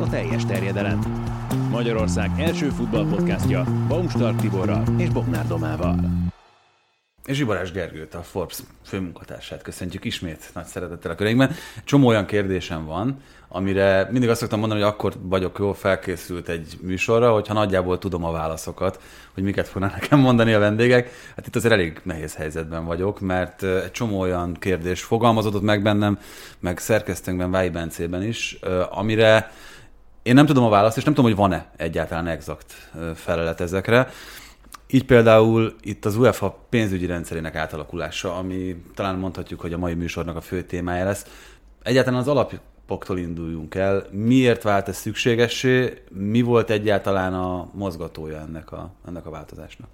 A teljes terjedelem. Magyarország első futballpodcastja Baumstark Tiborral és Bognár Domával. És Zsibarás Gergőt, a Forbes főmunkatársát köszöntjük ismét nagy szeretettel a körénkben. Csomó olyan kérdésem van, amire mindig azt szoktam mondani, hogy akkor vagyok jól felkészült egy műsorra, hogyha nagyjából tudom a válaszokat, hogy miket fognak nekem mondani a vendégek. Hát itt azért elég nehéz helyzetben vagyok, mert egy csomó olyan kérdés fogalmazódott meg bennem, meg szerkesztőnkben, Váj Bencében is, amire én nem tudom a választ, és nem tudom, hogy van-e egyáltalán exakt felelet ezekre. Így például itt az UEFA pénzügyi rendszerének átalakulása, ami talán mondhatjuk, hogy a mai műsornak a fő témája lesz. Egyáltalán az alapoktól induljunk el. Miért vált ez szükségessé? Mi volt egyáltalán a mozgatója ennek a, ennek a változásnak?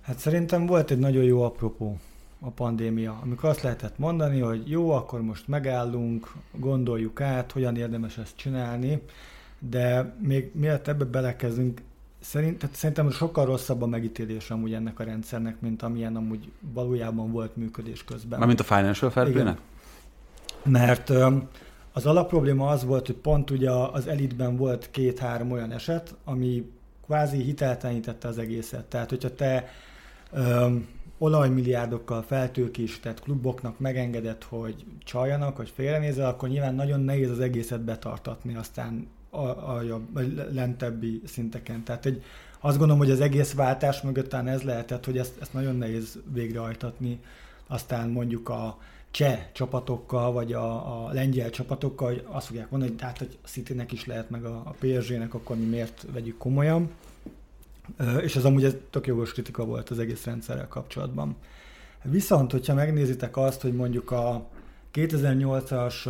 Hát szerintem volt egy nagyon jó apropó a pandémia, amikor azt lehetett mondani, hogy jó, akkor most megállunk, gondoljuk át, hogyan érdemes ezt csinálni, de még mielőtt ebbe belekezdünk, Szerint, tehát szerintem sokkal rosszabb a megítélés amúgy ennek a rendszernek, mint amilyen amúgy valójában volt működés közben. Mármint a Financial Fair play Mert az alapprobléma az volt, hogy pont ugye az elitben volt két-három olyan eset, ami kvázi hiteltelenítette az egészet. Tehát, hogyha te öm, olajmilliárdokkal feltőkésített kluboknak megengedett, hogy csaljanak, hogy félrenézel, akkor nyilván nagyon nehéz az egészet betartatni aztán aljabb, vagy lentebbi szinteken. Tehát egy, azt gondolom, hogy az egész váltás mögött ez lehetett, hogy ezt, ezt nagyon nehéz végrehajtatni. Aztán mondjuk a cseh csapatokkal, vagy a, a lengyel csapatokkal, hogy azt fogják mondani, hogy hát, hogy a City-nek is lehet, meg a, a PSG-nek, akkor mi miért vegyük komolyan. És ez amúgy ez tök jogos kritika volt az egész rendszerrel kapcsolatban. Viszont, hogyha megnézitek azt, hogy mondjuk a 2008-as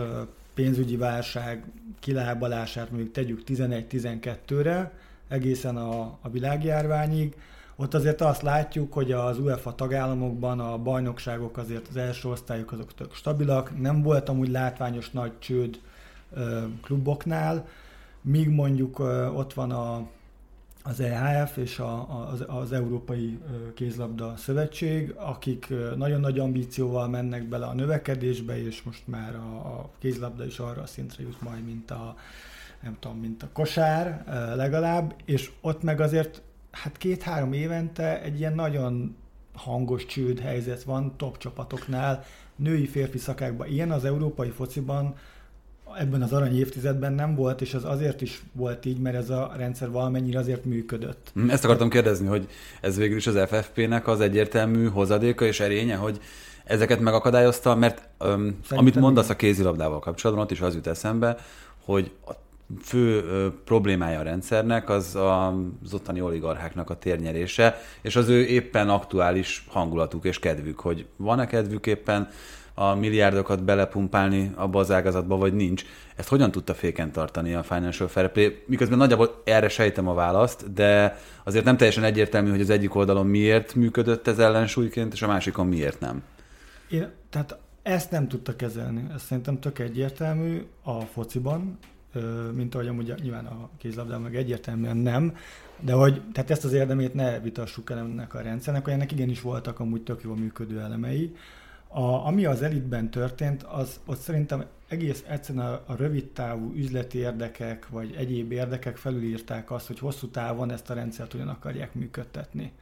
pénzügyi válság kilábalását mondjuk tegyük 11-12-re, egészen a, a világjárványig, ott azért azt látjuk, hogy az UEFA tagállamokban a bajnokságok azért az első osztályok azok tök stabilak, nem volt amúgy látványos nagy csőd kluboknál, míg mondjuk ott van a az EHF és a, az, az Európai Kézlabda Szövetség, akik nagyon nagy ambícióval mennek bele a növekedésbe, és most már a, a kézlabda is arra a szintre jut majd, mint a, nem tudom, mint a kosár legalább, és ott meg azért hát két-három évente egy ilyen nagyon hangos csőd helyzet van top csapatoknál, női-férfi szakákban. Ilyen az európai fociban ebben az arany évtizedben nem volt, és az azért is volt így, mert ez a rendszer valamennyire azért működött. Hm, ezt akartam kérdezni, hogy ez végül is az FFP-nek az egyértelmű hozadéka és erénye, hogy ezeket megakadályozta, mert um, amit mondasz a kézilabdával kapcsolatban, ott is az jut eszembe, hogy a fő ö, problémája a rendszernek az a, az ottani oligarcháknak a térnyerése, és az ő éppen aktuális hangulatuk és kedvük, hogy van-e kedvük éppen a milliárdokat belepumpálni abba az ágazatba, vagy nincs. Ezt hogyan tudta féken tartani a Financial Fair Play? Miközben nagyjából erre sejtem a választ, de azért nem teljesen egyértelmű, hogy az egyik oldalon miért működött ez ellensúlyként, és a másikon miért nem. Én, tehát ezt nem tudta kezelni. Ez szerintem tök egyértelmű a fociban, mint ahogy amúgy nyilván a kézlabdában meg egyértelműen nem, de hogy tehát ezt az érdemét ne vitassuk el ennek a rendszernek, hogy ennek igenis voltak amúgy tök jól működő elemei. A, ami az elitben történt, az ott szerintem egész egyszerűen a, a rövid távú üzleti érdekek, vagy egyéb érdekek felülírták azt, hogy hosszú távon ezt a rendszert hogyan akarják működtetni.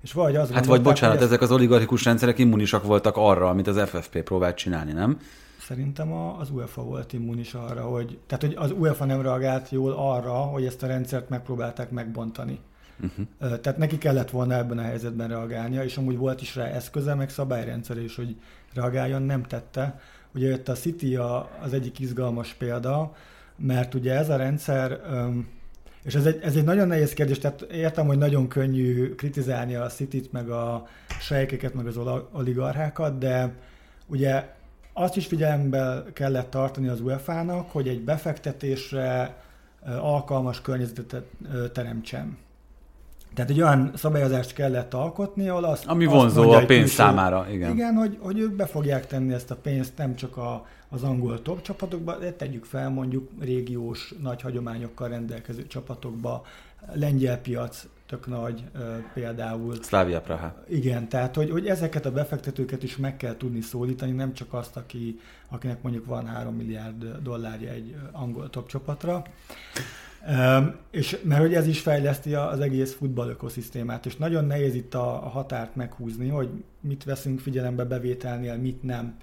És vagy az hát vagy bocsánat, ezt... ezek az oligarchikus rendszerek immunisak voltak arra, amit az FFP próbált csinálni, nem? Szerintem az UEFA volt immunis arra, hogy, tehát hogy az UEFA nem reagált jól arra, hogy ezt a rendszert megpróbálták megbontani. Uh-huh. Tehát neki kellett volna ebben a helyzetben reagálnia, és amúgy volt is rá eszköze, meg szabályrendszer is, hogy reagáljon, nem tette. Ugye itt a City a, az egyik izgalmas példa, mert ugye ez a rendszer, és ez egy, ez egy nagyon nehéz kérdés, tehát értem, hogy nagyon könnyű kritizálni a City-t, meg a sejkeket, meg az oligarchákat, de ugye azt is figyelembe kellett tartani az UEFA-nak, hogy egy befektetésre alkalmas környezetet teremtsen. Tehát egy olyan szabályozást kellett alkotni, ahol azt Ami vonzó mondja, a pénz külső, számára, igen. Igen, hogy, hogy ők be fogják tenni ezt a pénzt nem csak a, az angol top csapatokba, de tegyük fel mondjuk régiós nagy hagyományokkal rendelkező csapatokba, lengyel piac tök nagy például. Szlávia Praha. Igen, tehát hogy, hogy ezeket a befektetőket is meg kell tudni szólítani, nem csak azt, aki, akinek mondjuk van 3 milliárd dollárja egy angol top csapatra. És mert hogy ez is fejleszti az egész futball ökoszisztémát, és nagyon nehéz itt a határt meghúzni, hogy mit veszünk figyelembe bevételnél, mit nem.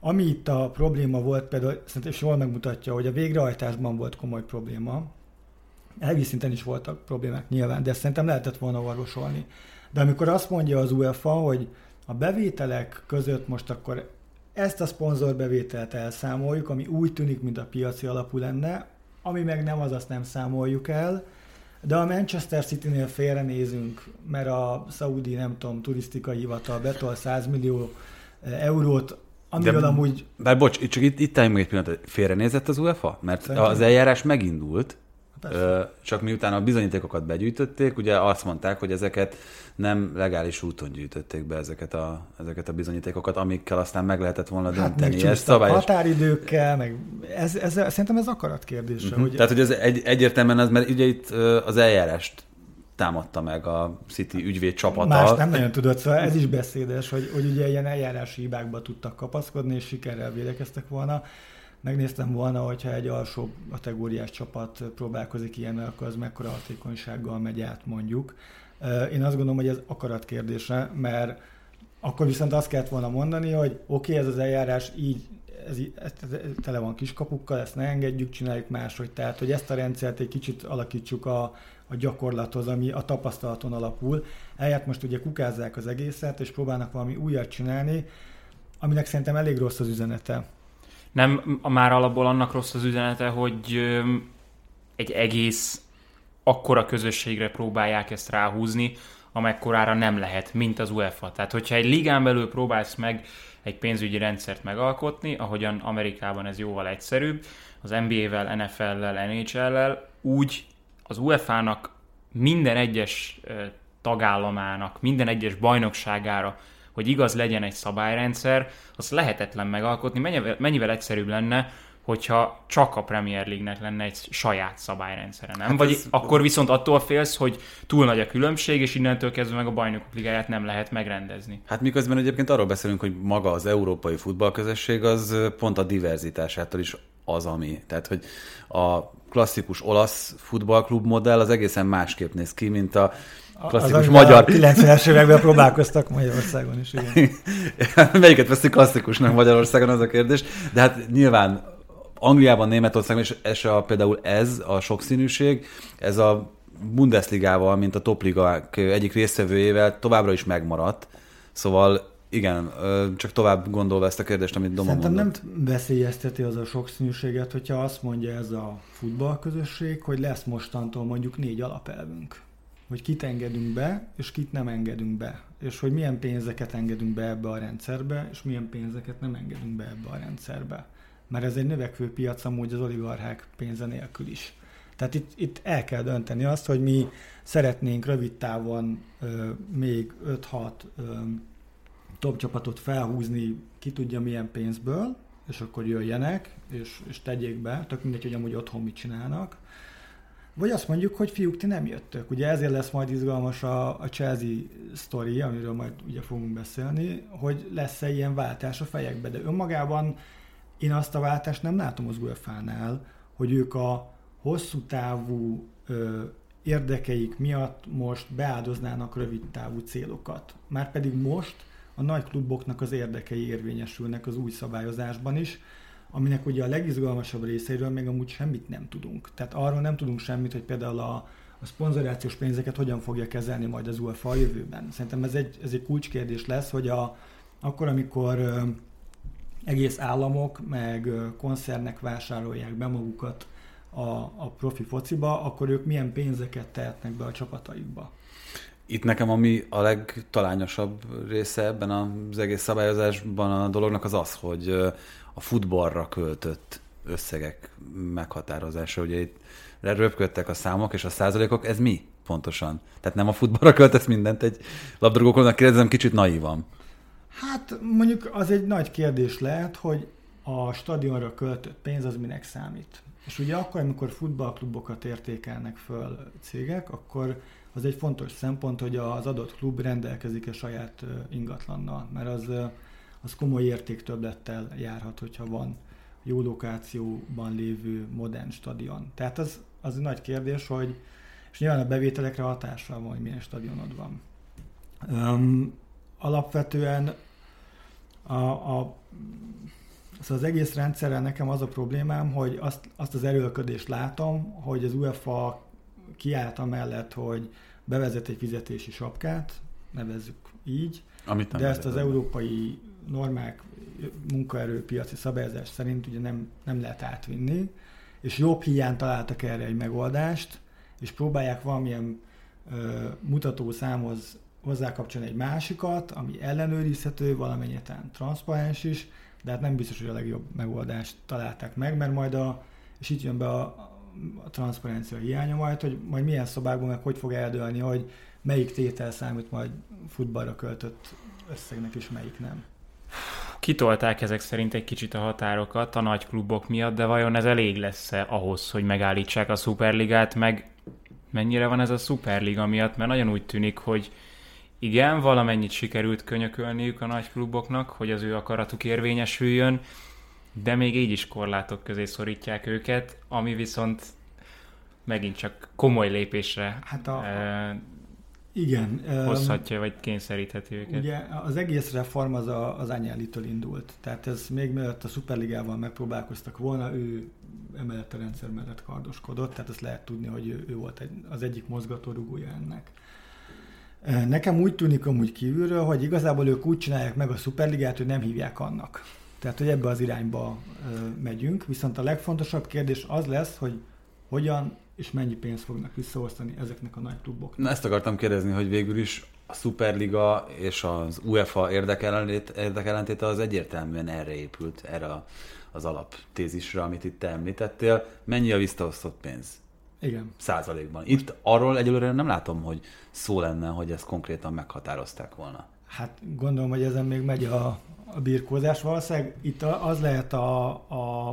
Ami itt a probléma volt, például szerintem jól megmutatja, hogy a végrehajtásban volt komoly probléma, elvi szinten is voltak problémák nyilván, de szerintem lehetett volna orvosolni. De amikor azt mondja az UEFA, hogy a bevételek között most akkor ezt a szponzorbevételt elszámoljuk, ami úgy tűnik, mint a piaci alapú lenne, ami meg nem, az azt nem számoljuk el, de a Manchester City-nél félrenézünk, mert a Saudi, nem tudom, turisztikai hivatal betol 100 millió eh, eurót, amiről de, amúgy... Bár bocs, csak itt, itt álljunk egy pillanat, félrenézett az UEFA? Mert Szerintem. az eljárás megindult, Persze. Csak miután a bizonyítékokat begyűjtötték, ugye azt mondták, hogy ezeket nem legális úton gyűjtötték be ezeket a, ezeket a bizonyítékokat, amikkel aztán meg lehetett volna hát dönteni. Ez szabályos... határidőkkel, meg ez, ez, szerintem ez akarat kérdése. Uh-huh. Hogy... Tehát, hogy ez egy, egyértelműen az, mert ugye itt az eljárást támadta meg a City ügyvéd csapata. Más nem nagyon tudod, szóval ez is beszédes, hogy, hogy ugye ilyen eljárási hibákba tudtak kapaszkodni, és sikerrel védekeztek volna megnéztem volna, hogyha egy alsó kategóriás csapat próbálkozik ilyen, akkor az mekkora hatékonysággal megy át mondjuk. Én azt gondolom, hogy ez akarat kérdése, mert akkor viszont azt kellett volna mondani, hogy oké, okay, ez az eljárás így, ez, ez, ez, tele van kiskapukkal, ezt ne engedjük, csináljuk máshogy. Tehát, hogy ezt a rendszert egy kicsit alakítsuk a, a gyakorlathoz, ami a tapasztalaton alapul. Elját most ugye kukázzák az egészet, és próbálnak valami újat csinálni, aminek szerintem elég rossz az üzenete nem már alapból annak rossz az üzenete, hogy egy egész akkora közösségre próbálják ezt ráhúzni, amekkorára nem lehet, mint az UEFA. Tehát, hogyha egy ligán belül próbálsz meg egy pénzügyi rendszert megalkotni, ahogyan Amerikában ez jóval egyszerűbb, az NBA-vel, NFL-lel, NHL-lel, úgy az UEFA-nak minden egyes tagállamának, minden egyes bajnokságára hogy igaz legyen egy szabályrendszer, az lehetetlen megalkotni. Mennyivel, mennyivel egyszerűbb lenne, hogyha csak a Premier League-nek lenne egy saját szabályrendszere, nem? Hát Vagy ez... akkor viszont attól félsz, hogy túl nagy a különbség, és innentől kezdve meg a bajnokok ligáját nem lehet megrendezni. Hát miközben egyébként arról beszélünk, hogy maga az európai futballközösség az pont a diverzitásától is az, ami. Tehát, hogy a klasszikus olasz futballklub modell az egészen másképp néz ki, mint a klasszikus az, magyar. 90-es években próbálkoztak Magyarországon is, igen. Melyiket veszik klasszikusnak Magyarországon, az a kérdés. De hát nyilván Angliában, Németországban, és, és a, például ez a sokszínűség, ez a Bundesligával, mint a topligák egyik résztvevőjével továbbra is megmaradt. Szóval igen, csak tovább gondolva ezt a kérdést, amit Doma Szerintem mondott. nem veszélyezteti az a sokszínűséget, hogyha azt mondja ez a futballközösség, hogy lesz mostantól mondjuk négy alapelvünk hogy kit engedünk be, és kit nem engedünk be, és hogy milyen pénzeket engedünk be ebbe a rendszerbe, és milyen pénzeket nem engedünk be ebbe a rendszerbe. Mert ez egy növekvő piac amúgy az oligarchák pénze nélkül is. Tehát itt, itt el kell dönteni azt, hogy mi szeretnénk rövid távon ö, még 5-6 top csapatot felhúzni, ki tudja milyen pénzből, és akkor jöjjenek, és, és tegyék be, tök mindegy, hogy amúgy otthon mit csinálnak, vagy azt mondjuk, hogy fiúk, ti nem jöttök. Ugye ezért lesz majd izgalmas a, a Chelsea sztori, amiről majd ugye fogunk beszélni, hogy lesz-e ilyen váltás a fejekbe. De önmagában én azt a váltást nem látom az UEFA-nál, hogy ők a hosszú távú ö, érdekeik miatt most beáldoznának rövid távú célokat. Már pedig most a nagy kluboknak az érdekei érvényesülnek az új szabályozásban is, aminek ugye a legizgalmasabb részeiről még amúgy semmit nem tudunk. Tehát arról nem tudunk semmit, hogy például a, a szponzorációs pénzeket hogyan fogja kezelni majd az UEFA a jövőben. Szerintem ez egy, ez egy kulcskérdés lesz, hogy a, akkor, amikor ö, egész államok meg ö, koncernek vásárolják be magukat a, a profi fociba, akkor ők milyen pénzeket tehetnek be a csapataikba. Itt nekem ami a legtalányosabb része ebben az egész szabályozásban a dolognak az az, hogy a futballra költött összegek meghatározása. Ugye itt röpködtek a számok és a százalékok, ez mi pontosan? Tehát nem a futballra költesz mindent egy labdarúgóknak, kérdezem kicsit naívan. Hát mondjuk az egy nagy kérdés lehet, hogy a stadionra költött pénz az minek számít. És ugye akkor, amikor futballklubokat értékelnek föl cégek, akkor az egy fontos szempont, hogy az adott klub rendelkezik a saját ingatlannal, mert az, az komoly értéktöblettel járhat, hogyha van jó lokációban lévő modern stadion. Tehát az, az egy nagy kérdés, hogy és nyilván a bevételekre hatással van, hogy milyen stadionod van. Um, alapvetően a, a, szóval az egész rendszerrel nekem az a problémám, hogy azt, azt az erőlködést látom, hogy az UEFA kiállt amellett, hogy bevezet egy fizetési sapkát, nevezzük így, Amit de ezt az európai normák, munkaerőpiaci szabályozás szerint ugye nem, nem lehet átvinni, és jobb hiány találtak erre egy megoldást, és próbálják valamilyen ö, mutatószámhoz hozzákapcsolni egy másikat, ami ellenőrizhető, valamennyire transzparens is, de hát nem biztos, hogy a legjobb megoldást találták meg, mert majd a, és itt jön be a, a transzparencia hiánya majd, hogy majd milyen szobákban meg hogy fog eldőlni, hogy melyik tétel számít majd futballra költött összegnek, és melyik nem. Kitolták ezek szerint egy kicsit a határokat a nagy klubok miatt, de vajon ez elég lesz-e ahhoz, hogy megállítsák a Superligát, meg mennyire van ez a Superliga miatt, mert nagyon úgy tűnik, hogy igen, valamennyit sikerült könyökölniük a nagy kluboknak, hogy az ő akaratuk érvényesüljön, de még így is korlátok közé szorítják őket, ami viszont megint csak komoly lépésre hát a, e, igen, hozhatja, vagy kényszerítheti őket. Ugye az egész reform az a, az Anyelitől indult. Tehát ez még mielőtt a Superligával megpróbálkoztak volna, ő emellett a rendszer mellett kardoskodott, tehát ezt lehet tudni, hogy ő, ő volt egy, az egyik mozgatórugója ennek. Nekem úgy tűnik amúgy kívülről, hogy igazából ők úgy csinálják meg a Superligát, hogy nem hívják annak. Tehát, hogy ebbe az irányba megyünk, viszont a legfontosabb kérdés az lesz, hogy hogyan és mennyi pénzt fognak visszaosztani ezeknek a nagy kluboknak. Na ezt akartam kérdezni, hogy végül is a Superliga és az UEFA érdekellentéte az egyértelműen erre épült, erre az alaptézisre, amit itt te említettél. Mennyi a visszaosztott pénz? Igen. Százalékban. Itt arról egyelőre nem látom, hogy szó lenne, hogy ezt konkrétan meghatározták volna. Hát gondolom, hogy ezen még megy a, a birkózás. Valószínűleg itt az lehet a, a,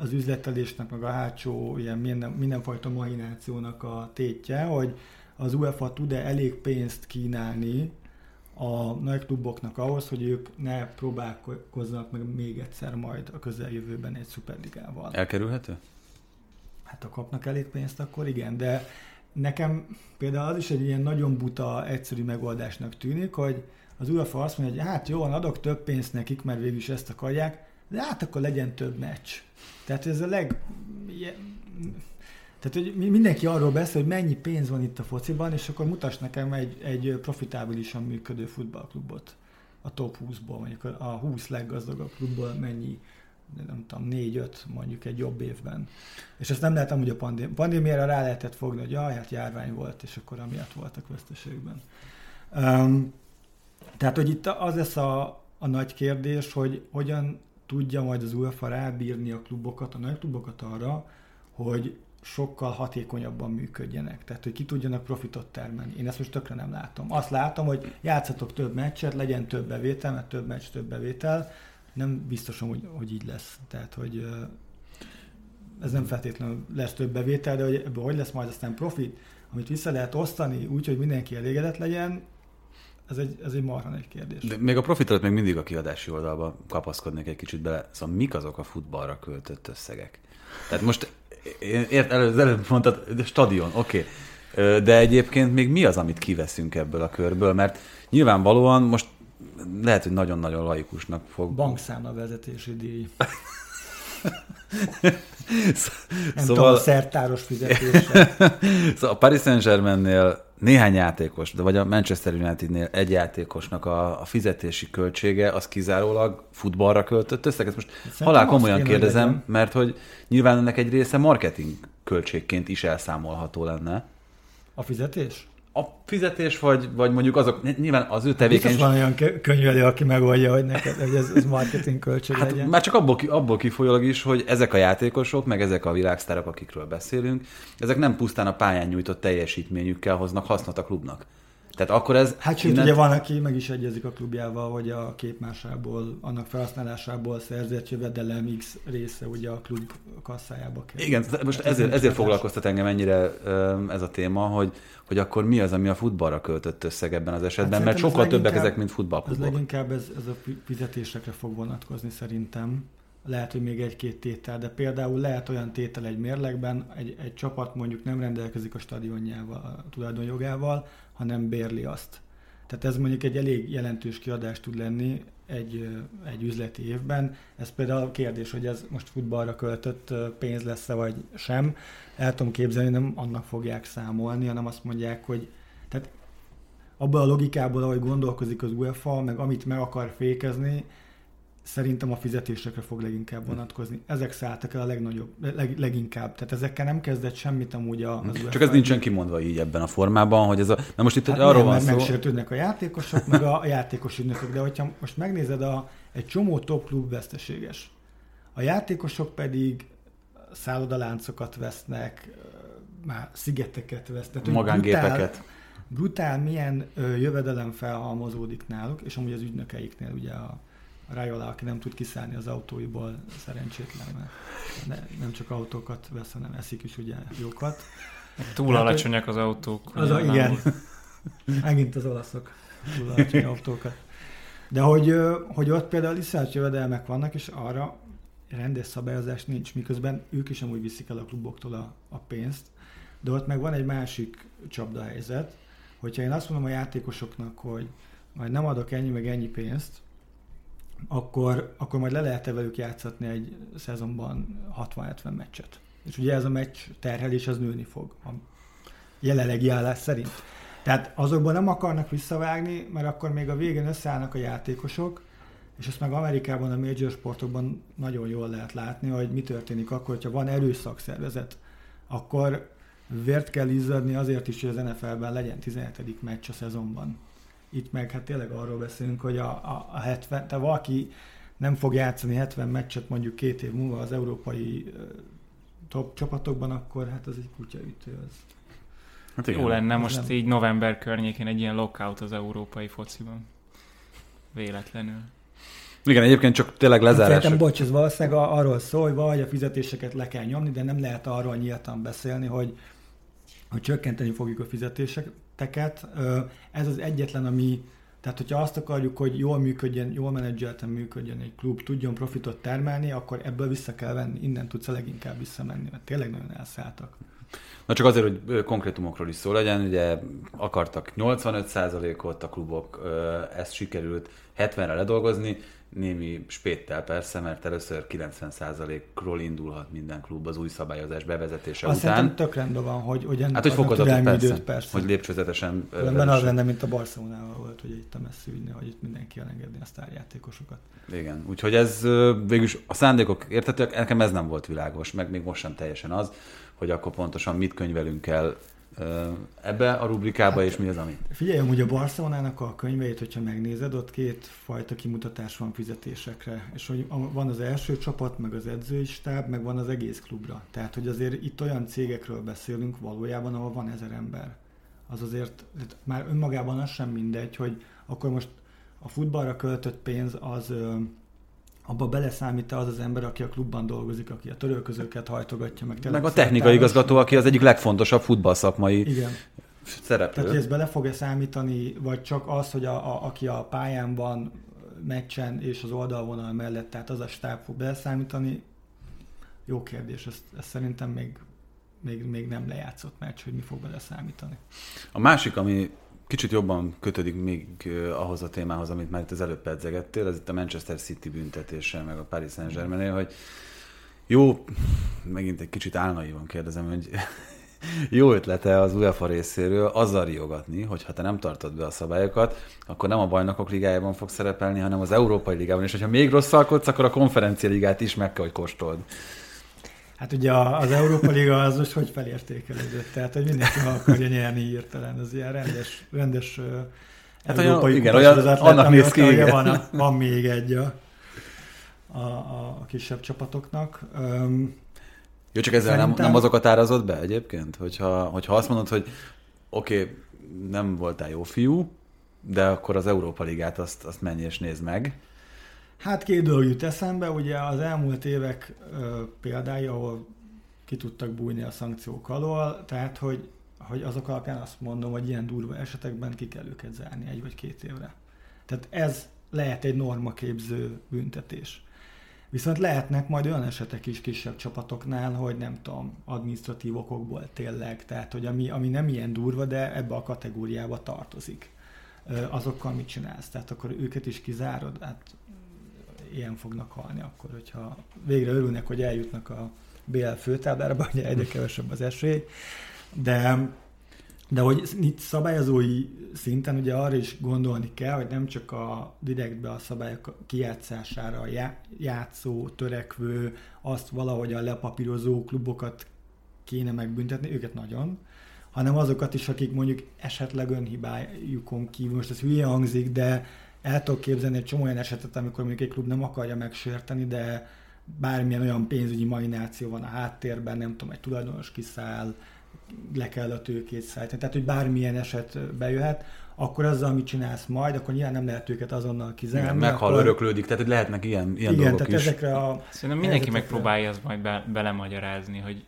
az üzletelésnek, meg a hátsó ilyen minden, mindenfajta mahinációnak a tétje, hogy az UEFA tud-e elég pénzt kínálni a nagy kluboknak ahhoz, hogy ők ne próbálkozzanak meg még egyszer majd a közeljövőben egy szuperligával. Elkerülhető? Hát ha kapnak elég pénzt, akkor igen, de nekem például az is egy ilyen nagyon buta, egyszerű megoldásnak tűnik, hogy az UEFA azt mondja, hogy hát jó, adok több pénzt nekik, mert végül is ezt akarják, de hát akkor legyen több meccs. Tehát ez a leg... Tehát, hogy mindenki arról beszél, hogy mennyi pénz van itt a fociban, és akkor mutass nekem egy, egy profitábilisan működő futballklubot a top 20-ból, mondjuk a 20 leggazdagabb klubból mennyi nem tudom, négy-öt mondjuk egy jobb évben. És ezt nem lehet amúgy a pandémia. pandémiára rá lehetett fogni, hogy jaj, hát járvány volt, és akkor amiatt voltak veszteségben. Um, tehát, hogy itt az lesz a, a nagy kérdés, hogy hogyan tudja majd az UEFA rábírni a klubokat, a nagy klubokat arra, hogy sokkal hatékonyabban működjenek. Tehát, hogy ki tudjanak profitot termelni. Én ezt most tökre nem látom. Azt látom, hogy játszatok több meccset, legyen több bevétel, mert több meccs, több bevétel, nem biztos, hogy, hogy így lesz. Tehát, hogy ez nem feltétlenül lesz több bevétel, de hogy ebből hogy lesz majd aztán profit, amit vissza lehet osztani úgy, hogy mindenki elégedett legyen, ez egy, ez egy marha egy kérdés. De még a profit még mindig a kiadási oldalba kapaszkodnék egy kicsit bele. Szóval mik azok a futballra költött összegek? Tehát most, ért, előbb, előbb mondtad, de stadion, oké. Okay. De egyébként még mi az, amit kiveszünk ebből a körből? Mert nyilvánvalóan most lehet, hogy nagyon-nagyon laikusnak fog. Bankszámla vezetési díj. Nem szóval... tudom, a szertáros fizetése. szóval a Paris Saint-Germainnél néhány játékos, de vagy a Manchester Unitednél egy játékosnak a, a fizetési költsége az kizárólag futballra költött összeg. Ezt most Szerintem halál komolyan kérdezem, mert hogy nyilván ennek egy része marketing költségként is elszámolható lenne. A fizetés? A fizetés, vagy, vagy mondjuk azok, nyilván az ő Biztos tevékenység... van olyan kö- könyvelő, aki megoldja, hogy neked hogy ez, ez marketing költség Hát legyen. már csak abból, abból kifolyólag is, hogy ezek a játékosok, meg ezek a világsztárok, akikről beszélünk, ezek nem pusztán a pályán nyújtott teljesítményükkel hoznak hasznot a klubnak. Tehát akkor ez... Hát sőt, innen- ugye van, aki meg is egyezik a klubjával, hogy a képmásából, annak felhasználásából szerzett jövedelem X része ugye a klub kasszájába kell. Igen, most Hát ez ezért, ezért foglalkoztat engem ennyire ez a téma, hogy, hogy akkor mi az, ami a futballra költött összeg ebben az esetben, Hát mert sokkal ez többek ezek, mint futballklubok. leginkább ez, ez a fi- fizetésekre fog vonatkozni szerintem. Lehet, hogy még egy-két tétel, de például lehet olyan tétel egy mérlegben, egy, egy csapat mondjuk nem rendelkezik a stadionjával, a tulajdonjogával, hanem bérli azt. Tehát ez mondjuk egy elég jelentős kiadás tud lenni egy, egy üzleti évben. Ez például a kérdés, hogy ez most futballra költött pénz lesz-e vagy sem. El tudom képzelni, nem annak fogják számolni, hanem azt mondják, hogy tehát abból a logikából, ahogy gondolkozik az UEFA, meg amit meg akar fékezni, szerintem a fizetésekre fog leginkább vonatkozni. Ezek szálltak el a legnagyobb, leg, leginkább. Tehát ezekkel nem kezdett semmit amúgy a, az. Csak ez nincsen kimondva így ebben a formában, hogy ez a... Na most itt Hát arról nem, van szó... megsértődnek a játékosok, meg a játékos ügynökök. De hogyha most megnézed, a, egy csomó top klub veszteséges. A játékosok pedig szállodaláncokat vesznek, már szigeteket vesznek. Magángépeket. Brutál, brutál milyen ö, jövedelem felhalmozódik náluk, és amúgy az ügynökeiknél ugye a Rajola, aki nem tud kiszállni az autóiból, szerencsétlen, mert ne, nem csak autókat vesz, hanem eszik is ugye jókat. Túl Hát, alacsonyak az autók. Az a, igen. Megint az olaszok túl alacsony autókat. De hogy, hogy ott például iszonyat jövedelmek vannak, és arra rendes szabályozás nincs, miközben ők is amúgy viszik el a kluboktól a, a pénzt. De ott meg van egy másik csapdahelyzet, hogyha én azt mondom a játékosoknak, hogy majd nem adok ennyi meg ennyi pénzt, akkor, akkor majd le lehet-e velük játszatni egy szezonban 60-70 meccset. És ugye ez a meccs terhelés az nőni fog a jelenlegi állás szerint. Tehát azokban nem akarnak visszavágni, mert akkor még a végén összeállnak a játékosok, és ezt meg Amerikában a major sportokban nagyon jól lehet látni, hogy mi történik akkor, hogyha van erős szakszervezet, akkor vért kell izzadni azért is, hogy az NFL-ben legyen 17. meccs a szezonban. Itt meg hát tényleg arról beszélünk, hogy a, a, a 70, te valaki nem fog játszani 70 meccset mondjuk két év múlva az európai top csapatokban, akkor hát az egy kutyaütő. Az. Hát Jó lenne most nem- így november környékén egy ilyen lockout az európai fociban. Véletlenül. Igen, egyébként csak tényleg lezárás. Szerintem, bocs, ez valószínűleg arról szól, hogy vagy a fizetéseket le kell nyomni, de nem lehet arról nyíltan beszélni, hogy, hogy csökkenteni fogjuk a fizetéseket. Ö, Ez az egyetlen, ami, tehát hogyha azt akarjuk, hogy jól működjön, jól menedzselten működjön egy klub, tudjon profitot termelni, akkor ebből vissza kell venni, innen tudsz a leginkább visszamenni, mert tényleg nagyon elszálltak. Na csak azért, hogy konkrétumokról is szó legyen, ugye akartak 85%-ot a klubok, ezt sikerült 70-re ledolgozni, némi spéttel persze, mert először 90%-ról indulhat minden klub az új szabályozás bevezetése Azt után. tök rendben van, hogy, hogy ennek Hát, hogy fokozatot persze, időt, persze. hogy lépcsőzetesen Különben az lenne, mint a Barcelonával volt, hogy itt a messzi ügyne, hogy itt mindenki elengedni a sztárjátékosokat. Igen, úgyhogy ez végülis a szándékok értetőek, nekem ez nem volt világos, meg még most sem teljesen az, hogy akkor pontosan mit könyvelünk el ebbe a rubrikába, és mi az, amit. Figyelj, amúgy a Barcelonának a könyveit, hogyha megnézed, ott két fajta kimutatás van fizetésekre. És hogy van az első csapat, meg az edzői stáb, meg van az egész klubra. Tehát, hogy azért itt olyan cégekről beszélünk valójában, ahol van ezer ember. Az azért már önmagában az sem mindegy, hogy akkor most a futballra költött pénz az abba beleszámít az az ember, aki a klubban dolgozik, aki a törölközőket hajtogatja, meg, tényleg Meg a technikai igazgató, aki az egyik legfontosabb futballszakmai Igen. szereplő. Tehát, hogy ez bele fog-e számítani, vagy csak az, hogy a, a, aki a pályán van meccsen és az oldalvonal mellett, tehát az a stáb fog beleszámítani? Jó kérdés, ezt, ezt szerintem még, még, még nem lejátszott meccs, hogy mi fog beleszámítani. A másik, ami kicsit jobban kötődik még ahhoz a témához, amit már itt az előbb pedzegettél, ez itt a Manchester City büntetése, meg a Paris saint hogy jó, megint egy kicsit álnaivan kérdezem, hogy jó ötlete az UEFA részéről azzal riogatni, hogy ha te nem tartod be a szabályokat, akkor nem a bajnokok ligájában fog szerepelni, hanem az Európai Ligában, és hogyha még rosszalkodsz, akkor a konferencia ligát is meg kell, hogy kóstold. Hát ugye az Európa Liga az most hogy felértékelődött? Tehát, hogy mindenki akarja nyerni hirtelen. Az ilyen rendes, rendes hát európai olyan, igen, olyan, az annak néz ki, igen. Van, van még egy a, a, a kisebb csapatoknak. Um, Jó, csak ezzel Szerintem... nem, nem azokat árazott be egyébként? Hogyha, hogyha azt mondod, hogy oké, okay, nem voltál jó fiú, de akkor az Európa Ligát azt, azt menj és nézd meg. Hát két dolog jut eszembe, ugye az elmúlt évek ö, példái, ahol ki tudtak bújni a szankciók alól, tehát hogy, hogy azok alapján azt mondom, hogy ilyen durva esetekben ki kell őket zárni egy vagy két évre. Tehát ez lehet egy normaképző büntetés. Viszont lehetnek majd olyan esetek is kisebb csapatoknál, hogy nem tudom, administratív okokból tényleg, tehát hogy ami, ami nem ilyen durva, de ebbe a kategóriába tartozik. Azokkal mit csinálsz? Tehát akkor őket is kizárod? Hát ilyen fognak halni akkor, hogyha végre örülnek, hogy eljutnak a BL főtáblára, ugye egyre kevesebb az esély. De de hogy itt szabályozói szinten ugye arra is gondolni kell, hogy nem csak a direktbe a szabályok kijátszására játszó, törekvő, azt valahogy a lepapírozó klubokat kéne megbüntetni, őket nagyon, hanem azokat is, akik mondjuk esetleg önhibájukon kívül, most ez hülye hangzik, de el tudok képzelni egy csomó olyan esetet, amikor mondjuk egy klub nem akarja megsérteni, de bármilyen olyan pénzügyi marináció van a háttérben, nem tudom, egy tulajdonos kiszáll, le kell a tőkét szállítani. Tehát, hogy bármilyen eset bejöhet, akkor azzal, amit csinálsz majd, akkor nyilván nem lehet őket azonnal kizárni. Igen, meghal, akkor... öröklődik, tehát hogy lehetnek ilyen, ilyen igen, dolgok tehát is. Ezekre a Szerintem mindenki megpróbálja azt majd be, belemagyarázni, hogy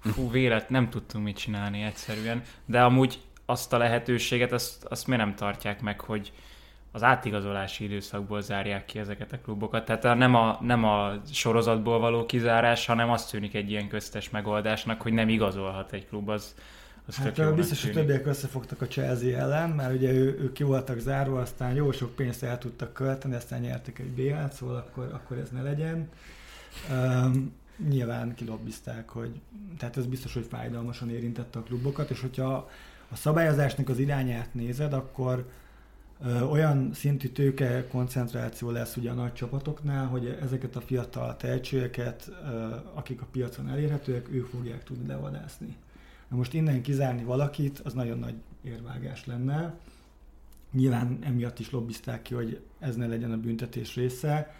fú, vélet, nem tudtunk mit csinálni egyszerűen, de amúgy azt a lehetőséget, azt, azt miért nem tartják meg, hogy az átigazolási időszakból zárják ki ezeket a klubokat. Tehát nem a, nem a sorozatból való kizárás, hanem azt tűnik egy ilyen köztes megoldásnak, hogy nem igazolhat egy klub, az, az hát biztos, hogy többiek összefogtak a Chelsea ellen, mert ugye ő, ők ki voltak zárva, aztán jó sok pénzt el tudtak költeni, aztán nyertek egy BL-t, szóval akkor, akkor ez ne legyen. Um, nyilván kilobbizták, hogy tehát ez biztos, hogy fájdalmasan érintette a klubokat, és hogyha a szabályozásnak az irányát nézed, akkor olyan szintű tőke koncentráció lesz ugye a nagy csapatoknál, hogy ezeket a fiatal tehetségeket, akik a piacon elérhetőek, ők fogják tudni levadászni. Na most innen kizárni valakit, az nagyon nagy érvágás lenne. Nyilván emiatt is lobbizták ki, hogy ez ne legyen a büntetés része.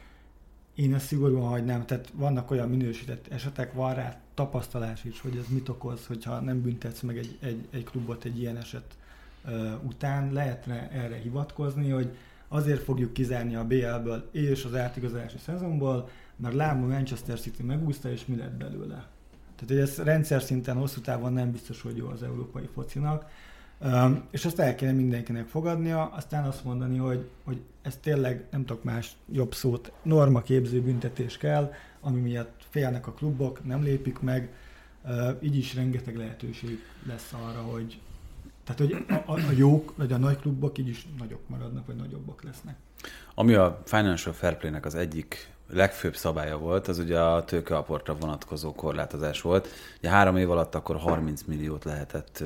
Én ezt szigorúan hagynám, tehát vannak olyan minősített esetek, van rá tapasztalás is, hogy ez mit okoz, hogyha nem büntetsz meg egy, egy, egy klubot egy ilyen eset után lehetne erre hivatkozni, hogy azért fogjuk kizárni a BL-ből és az átigazolási szezonból, mert lábban a Manchester City megúszta, és mi lett belőle. Tehát hogy ez rendszer szinten hosszú távon nem biztos, hogy jó az európai focinak. És azt el kéne mindenkinek fogadnia, aztán azt mondani, hogy, hogy ez tényleg nem tudok más jobb szót, norma képző büntetés kell, ami miatt félnek a klubok, nem lépik meg, így is rengeteg lehetőség lesz arra, hogy, tehát, hogy a, a, jók, vagy a nagy klubok így is nagyok maradnak, vagy nagyobbak lesznek. Ami a Financial Fair Play-nek az egyik legfőbb szabálya volt, az ugye a tőkeaportra vonatkozó korlátozás volt. Ugye három év alatt akkor 30 milliót lehetett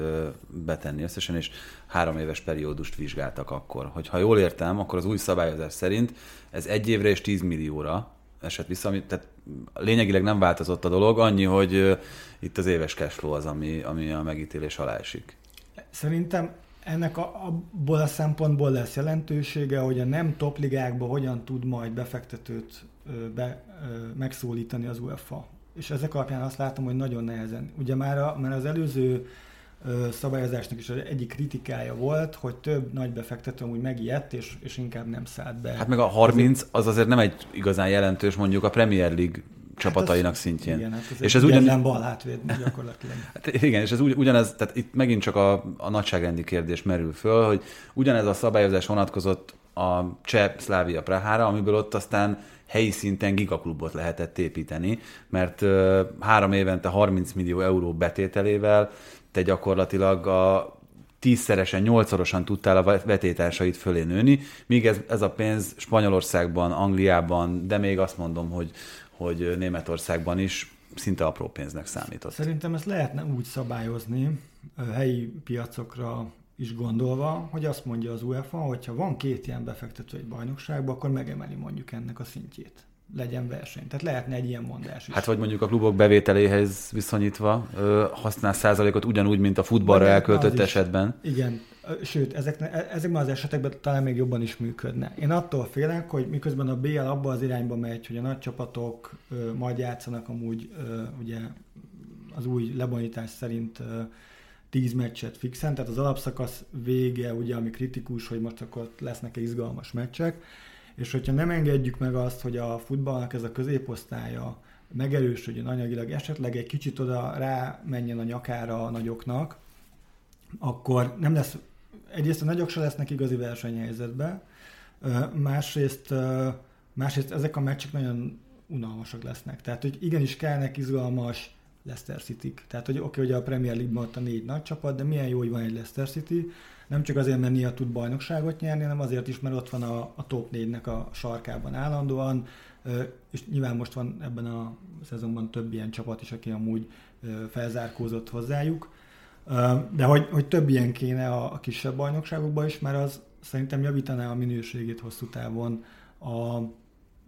betenni összesen, és három éves periódust vizsgáltak akkor. Hogy ha jól értem, akkor az új szabályozás szerint ez egy évre és 10 millióra esett vissza, ami, tehát lényegileg nem változott a dolog, annyi, hogy itt az éves cashflow az, ami, ami a megítélés alá esik. Szerintem ennek a, abból a szempontból lesz jelentősége, hogy a nem top ligákban hogyan tud majd befektetőt be, megszólítani az UEFA. És ezek alapján azt látom, hogy nagyon nehezen. Ugye már, a, már az előző szabályozásnak is egyik kritikája volt, hogy több nagy befektető úgy megijedt, és, és inkább nem szállt be. Hát meg a 30 az azért nem egy igazán jelentős mondjuk a Premier League csapatainak hát szintjén. Igen, hát és ez ugyan... nem bal hátvéd gyakorlatilag. hát igen, és ez ugy, ugyanez, tehát itt megint csak a, a nagyságrendi kérdés merül föl, hogy ugyanez a szabályozás vonatkozott a cseh Szlávia Prahára, amiből ott aztán helyi szinten gigaklubot lehetett építeni, mert uh, három évente 30 millió euró betételével te gyakorlatilag a tízszeresen, nyolcszorosan tudtál a vetétársait fölé nőni, míg ez, ez a pénz Spanyolországban, Angliában, de még azt mondom, hogy hogy Németországban is szinte apró pénznek számított. Szerintem ezt lehetne úgy szabályozni, helyi piacokra is gondolva, hogy azt mondja az UEFA, hogy ha van két ilyen befektető egy bajnokságban, akkor megemeli mondjuk ennek a szintjét. legyen verseny. Tehát lehetne egy ilyen mondás is. Hát vagy mondjuk a klubok bevételéhez viszonyítva ö, használ százalékot ugyanúgy, mint a futballra elköltött is. esetben. Igen, sőt, ezekne, ezekben az esetekben talán még jobban is működne. Én attól félek, hogy miközben a BL abba az irányba megy, hogy a nagy csapatok ö, majd játszanak amúgy ö, ugye az új lebonyítás szerint ö, 10 meccset fixen, tehát az alapszakasz vége, ugye, ami kritikus, hogy most akkor ott lesznek-e izgalmas meccsek, és hogyha nem engedjük meg azt, hogy a futballnak ez a középosztálya megerősödjön anyagilag, esetleg egy kicsit oda rá menjen a nyakára a nagyoknak, akkor nem lesz, egyrészt a nagyok se lesznek igazi versenyhelyzetben, másrészt, másrészt ezek a meccsek nagyon unalmasak lesznek. Tehát, hogy igenis kellnek izgalmas Leicester city Tehát, hogy oké, okay, hogy a Premier League-ban ott a négy nagy csapat, de milyen jó, hogy van egy Leicester City, nem csak azért, mert Nia tud bajnokságot nyerni, hanem azért is, mert ott van a, a top 4-nek a sarkában állandóan, és nyilván most van ebben a szezonban több ilyen csapat is, aki amúgy felzárkózott hozzájuk. De hogy, hogy több ilyen kéne a, a kisebb bajnokságokban is, mert az szerintem javítaná a minőségét hosszú távon a,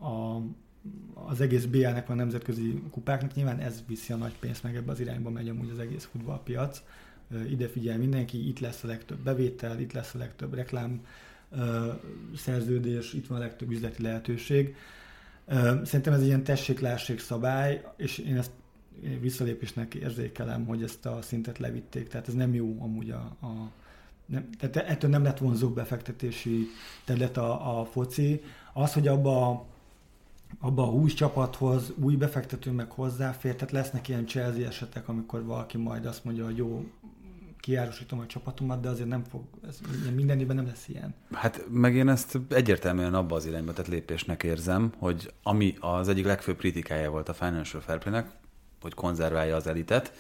a, az egész BL-nek a nemzetközi kupáknak. Nyilván ez viszi a nagy pénzt, meg ebbe az irányba megy amúgy az egész futballpiac. Ide figyel mindenki, itt lesz a legtöbb bevétel, itt lesz a legtöbb reklám szerződés, itt van a legtöbb üzleti lehetőség. Szerintem ez egy ilyen tessék-lássék szabály, és én ezt visszalépésnek érzékelem, hogy ezt a szintet levitték. Tehát ez nem jó amúgy a, a nem, tehát ettől nem lett vonzó befektetési terület a, a foci. Az, hogy abba, abba a 20 csapathoz új befektető meg hozzáfér, tehát lesznek ilyen Chelsea esetek, amikor valaki majd azt mondja, hogy jó, kiárusítom a csapatomat, de azért nem fog, ez minden évben nem lesz ilyen. Hát meg én ezt egyértelműen abba az irányba tett lépésnek érzem, hogy ami az egyik legfőbb kritikája volt a Financial Fair Play-nek, hogy konzerválja az elitet,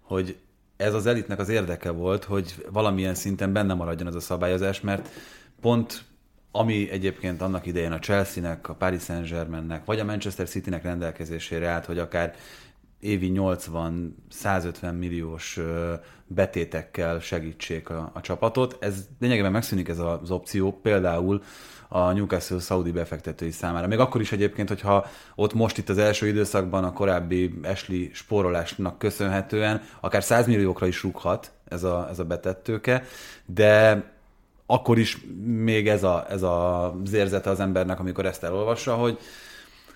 hogy ez az elitnek az érdeke volt, hogy valamilyen szinten benne maradjon ez a szabályozás, mert pont ami egyébként annak idején a Chelsea-nek, a Paris Saint-Germainnek, vagy a Manchester City-nek rendelkezésére állt, hogy akár évi 80-150 milliós betétekkel segítsék a, a csapatot. Ez lényegében megszűnik ez az opció, például a Newcastle Saudi befektetői számára. Még akkor is egyébként, hogyha ott most itt az első időszakban a korábbi Ashley spórolásnak köszönhetően akár 100 milliókra is rúghat ez a, ez a betettőke, de akkor is még ez, a, ez a, érzete az embernek, amikor ezt elolvassa, hogy,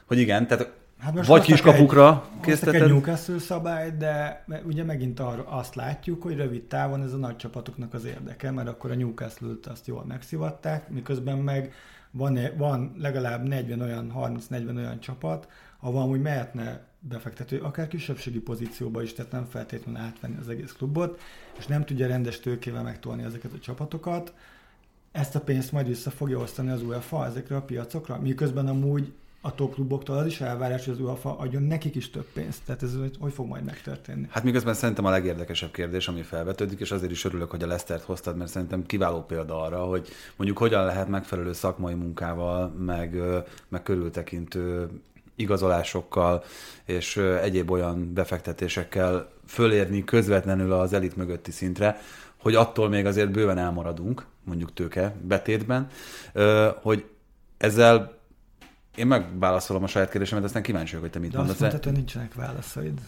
hogy igen, tehát Hát most vagy kiskapukra hoztak egy. Newcastle szabályt, de ugye megint arra azt látjuk, hogy rövid távon ez a nagy csapatoknak az érdeke, mert akkor a Newcastle-t azt jól megszivatták, miközben meg van, van legalább 40 olyan, 30-40 olyan csapat, ahol amúgy mehetne befektető, akár kisebbségi pozícióba is, tehát nem feltétlenül átvenni az egész klubot, és nem tudja rendes tőkével megtolni ezeket a csapatokat, ezt a pénzt majd vissza fogja osztani az UEFA ezekre a piacokra, miközben amúgy a top kluboktól az is elvárás, hogy az UEFA adjon nekik is több pénzt. Tehát ez hogy- fog majd megtörténni? Hát miközben szerintem a legérdekesebb kérdés, ami felvetődik, és azért is örülök, hogy a Lesztert hoztad, mert szerintem kiváló példa arra, hogy mondjuk hogyan lehet megfelelő szakmai munkával, meg, meg körültekintő igazolásokkal és egyéb olyan befektetésekkel fölérni közvetlenül az elit mögötti szintre, hogy attól még azért bőven elmaradunk, mondjuk tőke betétben, hogy ezzel én megválaszolom a saját kérdésemet, aztán kíváncsi vagyok, hogy te mit De mondasz. azt mondtad, hogy nincsenek válaszaid.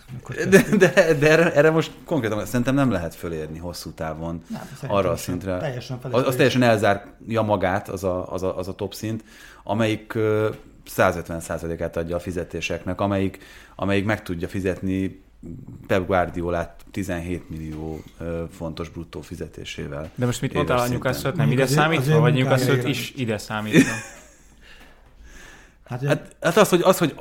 De, de, de erre, erre most konkrétan szerintem nem lehet fölérni hosszú távon Nem, arra a szintre. Teljesen az, az teljesen elzárja magát az a, az a, az a top szint, amelyik ö, 150%-át adja a fizetéseknek, amelyik, amelyik meg tudja fizetni Pep Guardiolát 17 millió fontos bruttó fizetésével. De most mit mondtál a. Newcastle-t? Nem ide számítva, vagy is. is ide számítva? Hát, Hát, hát az, hogy, az, hogy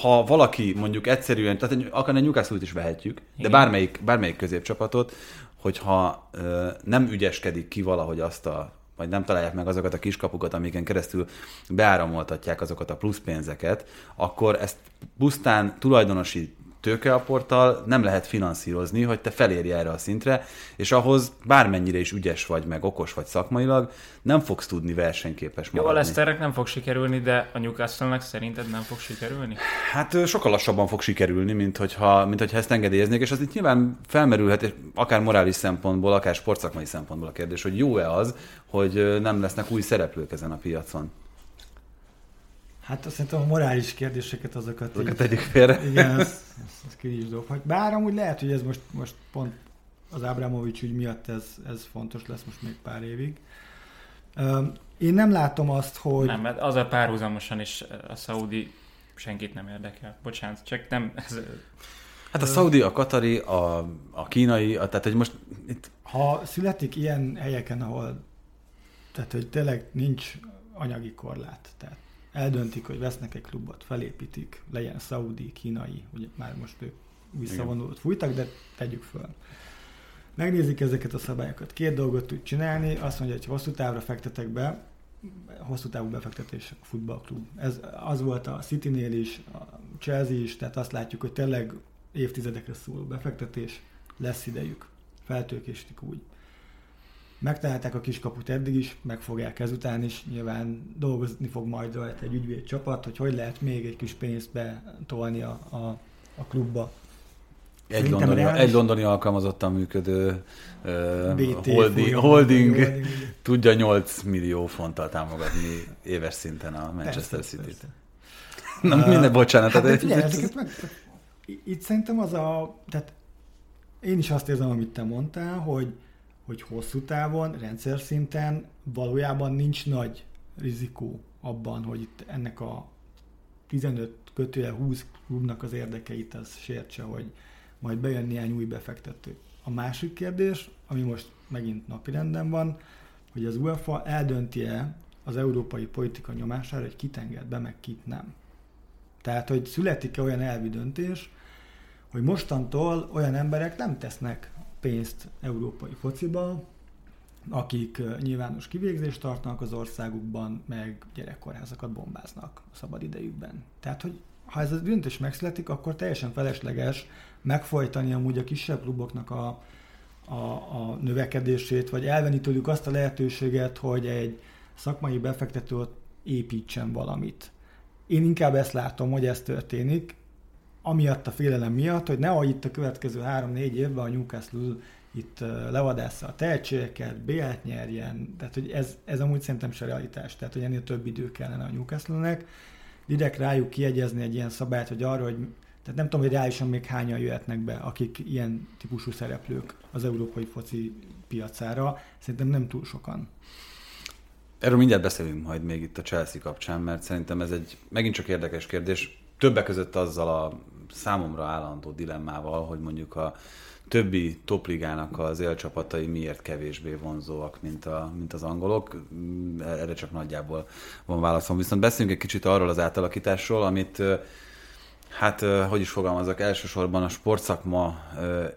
ha valaki mondjuk egyszerűen, tehát akár egy Newcastle-t is vehetjük, de Igen. bármelyik, bármelyik középcsapatot, hogyha ö, nem ügyeskedik ki valahogy azt a vagy nem találják meg azokat a kiskapukat, amiken keresztül beáramoltatják azokat a plusz pénzeket, akkor ezt pusztán tulajdonosi tőkeaporttal nem lehet finanszírozni, hogy te felérj erre a szintre, és ahhoz bármennyire is ügyes vagy, meg okos vagy szakmailag, nem fogsz tudni versenyképes Jó, a maradni. Leicesternek nem fog sikerülni, de a Newcastle-nek szerinted nem fog sikerülni? Hát sokkal lassabban fog sikerülni, mint hogyha, mint hogyha ezt engedélyeznék, és az itt nyilván felmerülhet, és akár morális szempontból, akár sportszakmai szempontból a kérdés, hogy jó-e az, hogy nem lesznek új szereplők ezen a piacon. Hát azt szerintem a morális kérdéseket azokat... Azokat így- tegyük félre. Igen, azt, azt, ki is dobhat. Bár amúgy lehet, hogy ez most, most pont az Ábramovics ügy miatt ez, ez fontos lesz most még pár évig. Öm, Én nem látom azt, hogy... Nem, mert az a párhuzamosan is a szaudi senkit nem érdekel. Bocsánat, csak nem, ez, Hát a szaudi, a katari, a, a kínai, a, tehát hogy most itt Ha születik ilyen helyeken, ahol tehát, hogy tényleg nincs anyagi korlát, tehát eldöntik, hogy vesznek egy klubot, felépítik, legyen szaudi, kínai, ugye már most ők visszavonulót fújtak, de tegyük föl. Megnézik ezeket a szabályokat. Két dolgot tud csinálni, azt mondja, hogy hosszú távra fektetek be, hosszú távú befektetés a futballklub. Ez az volt a City-nél is, a Chelsea is, tehát azt látjuk, hogy tényleg évtizedekre szóló befektetés, lesz idejük. Feltőkésítik úgy. Megtalálták a kiskaput eddig is, meg fogják ezután is, nyilván dolgozni fog majd rajta egy ügyvéd csapat, hogy hogy lehet még egy kis pénzt betolni a, a, a klubba. egy londoni, egy londoni alkalmazottan működő uh, BT holding, holding tudja 8 millió fonttal támogatni éves szinten a Manchester Persze, City-t. persze. Na, Uh, minden bocsánat. Hát tehát figyelj, ez- ezeket meg, itt szerintem az a, tehát én is azt érzem, amit te mondtál, hogy, hogy hosszú távon, rendszer szinten valójában nincs nagy rizikó abban, hogy itt ennek a 15 kötője 20 klubnak az érdekeit az sértse, hogy majd bejön néhány új befektető. A másik kérdés, ami most megint napirenden van, hogy az UEFA eldönti-e az európai politika nyomására, hogy kit enged be, meg kit nem. Tehát, hogy születik-e olyan elvi döntés, hogy mostantól olyan emberek nem tesznek pénzt európai fociba, akik nyilvános kivégzést tartanak az országukban, meg gyerekkorházakat bombáznak a szabad idejükben. Tehát, hogy ha ez a döntés megszületik, akkor teljesen felesleges megfojtani amúgy a kisebb kluboknak a, a, a növekedését, vagy elvenni tőlük azt a lehetőséget, hogy egy szakmai befektető építsen valamit. Én inkább ezt látom, hogy ez történik, amiatt a félelem miatt, hogy nehogy itt a következő három-négy évben a Newcastle itt ö, levadásza a tehetségeket, BL-t nyerjen, tehát hogy ez, ez amúgy szerintem se realitás, tehát hogy ennél több idő kellene a Newcastle-nek. Direkt rájuk kiegyezni egy ilyen szabályt, hogy arra, hogy tehát nem tudom, hogy reálisan még hányan jöhetnek be, akik ilyen típusú szereplők az európai foci piacára. Szerintem nem túl sokan. Erről mindjárt beszélünk majd még itt a Chelsea kapcsán, mert szerintem ez egy megint csak érdekes kérdés. Többek között azzal a számomra állandó dilemmával, hogy mondjuk a többi topligának az élcsapatai miért kevésbé vonzóak, mint, a, mint az angolok. Mm, Erre csak nagyjából van válaszom. Viszont beszéljünk egy kicsit arról az átalakításról, amit hát, hogy is fogalmazok, elsősorban a sportszakma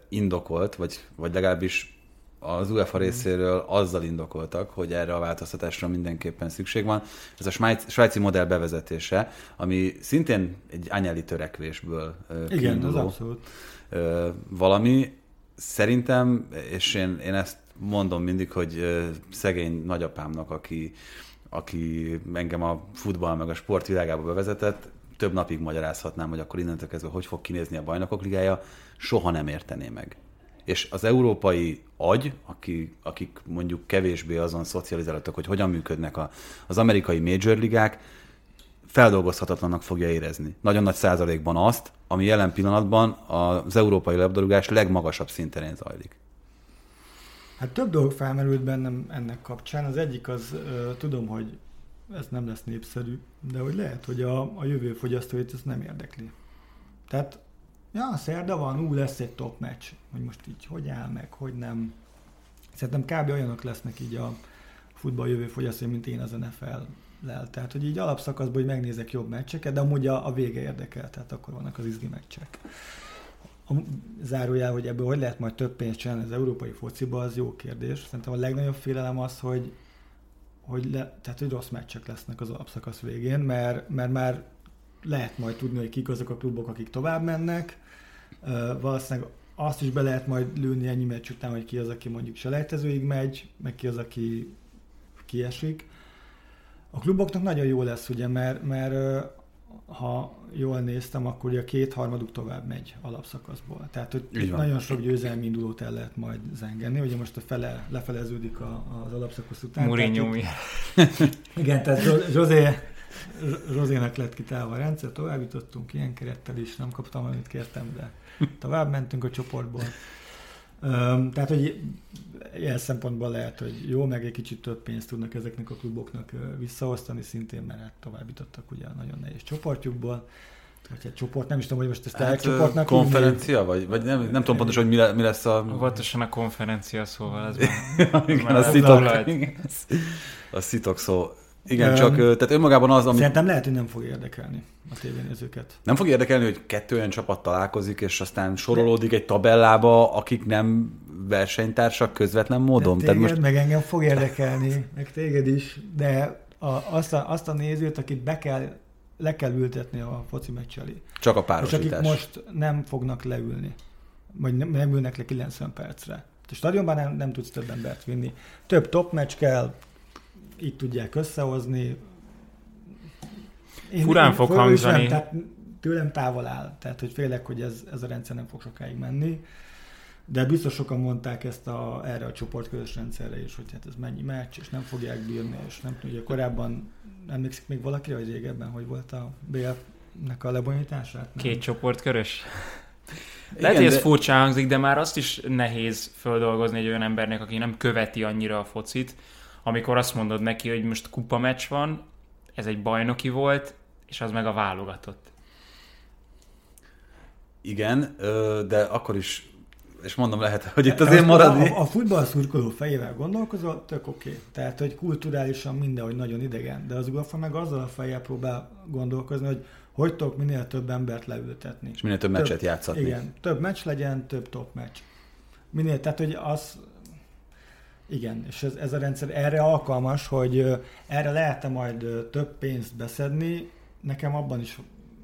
indokolt, vagy, vagy legalábbis az UEFA részéről azzal indokoltak, hogy erre a változtatásra mindenképpen szükség van. Ez a svájc, svájci modell bevezetése, ami szintén egy anyeli törekvésből Igen, az abszolút. valami. Szerintem, és én, én ezt mondom mindig, hogy szegény nagyapámnak, aki, aki engem a futball meg a sport világába bevezetett, több napig magyarázhatnám, hogy akkor innentől kezdve hogy fog kinézni a bajnokok ligája, soha nem értené meg. És az európai agy, aki, akik mondjuk kevésbé azon szocializáltak, hogy hogyan működnek a, az amerikai major ligák, feldolgozhatatlannak fogja érezni. Nagyon nagy százalékban azt, ami jelen pillanatban az európai labdarúgás legmagasabb szinterén zajlik. Hát több dolog felmerült bennem ennek kapcsán. Az egyik az, tudom, hogy ez nem lesz népszerű, de hogy lehet, hogy a, a jövő fogyasztóit ez nem érdekli. Tehát, ja, szerda van, ú, lesz egy top meccs, hogy most így hogy áll meg, hogy nem. Szerintem kb. olyanok lesznek így a futball jövő fogyasztói, mint én az NFL-lel. Tehát, hogy így alapszakaszban, hogy megnézek jobb meccseket, de amúgy a, a vége érdekel, tehát akkor vannak az izgi meccsek. A zárójel, hogy ebből hogy lehet majd több pénzt csinálni az európai fociba, az jó kérdés. Szerintem a legnagyobb félelem az, hogy, hogy, le, tehát, hogy rossz meccsek lesznek az alapszakasz végén, mert, mert már lehet majd tudni, hogy kik azok a klubok, akik tovább mennek. Uh, valószínűleg azt is be lehet majd lőni ennyi meccs után, hogy ki az, aki mondjuk selejtezőig megy, meg ki az, aki kiesik. A kluboknak nagyon jó lesz, ugye, mert, mert ha jól néztem, akkor ugye a kétharmaduk tovább megy alapszakaszból. Tehát, hogy Így van. nagyon sok győzelmi indulót el lehet majd zengeni. Ugye most a fele lefeleződik a, az alapszakasz után. Mourinho Tehát Igen, tehát Jo- José Rozének lett kitálva a rendszer, tovább jutottunk ilyen kerettel is, nem kaptam, amit kértem, de tovább mentünk a csoportból. Tehát, hogy ilyen szempontból lehet, hogy jó, meg egy kicsit több pénzt tudnak ezeknek a kluboknak visszaosztani szintén, mert hát tovább jutottak ugye a nagyon nehéz csoportjukból vagy egy csoport, nem is tudom, hogy most ezt hát, csoportnak Konferencia, vagy, vagy nem, nem tudom pontosan, hogy mi, le, mi lesz a... Voltosan a konferencia szóval ez már, igen, a szitok, a szitok szó. Igen, csak tehát önmagában az, ami... Szerintem lehet, hogy nem fog érdekelni a tévénézőket. Nem fog érdekelni, hogy kettő olyan csapat találkozik, és aztán sorolódik egy tabellába, akik nem versenytársak közvetlen módon. De téged, Tehát most... meg engem fog érdekelni, meg téged is, de a, azt, a, azt a nézőt, akit be kell le kell ültetni a foci meccs elé. Csak a párosítás. És akik most nem fognak leülni, vagy nem, nem ülnek le 90 percre. A stadionban nem, nem tudsz több embert vinni. Több top meccs kell, így tudják összehozni. Én, Furán én fog hangzani. Nem, tehát tőlem távol áll, tehát hogy félek, hogy ez, ez a rendszer nem fog sokáig menni. De biztos sokan mondták ezt a, erre a csoportközös rendszerre is, hogy hát ez mennyi meccs, és nem fogják bírni, és nem tudja. Korábban emlékszik még valaki, hogy régebben, hogy volt a BF-nek a lebonyítását? Nem? Két csoportkörös? Lehet, hogy ez de... furcsa hangzik, de már azt is nehéz földolgozni egy olyan embernek, aki nem követi annyira a focit, amikor azt mondod neki, hogy most kupa meccs van, ez egy bajnoki volt, és az meg a válogatott. Igen, de akkor is és mondom, lehet, hogy itt azért maradni. A, a futball szurkoló fejével gondolkozol, tök oké. Okay. Tehát, hogy kulturálisan mindenhogy nagyon idegen, de az UEFA meg azzal a fejjel próbál gondolkozni, hogy hogy tudok minél több embert leültetni. És minél több, több meccset játszatni. Igen, több meccs legyen, több top meccs. Minél, tehát, hogy az, igen, és ez, ez a rendszer erre alkalmas, hogy erre lehet majd több pénzt beszedni, nekem abban is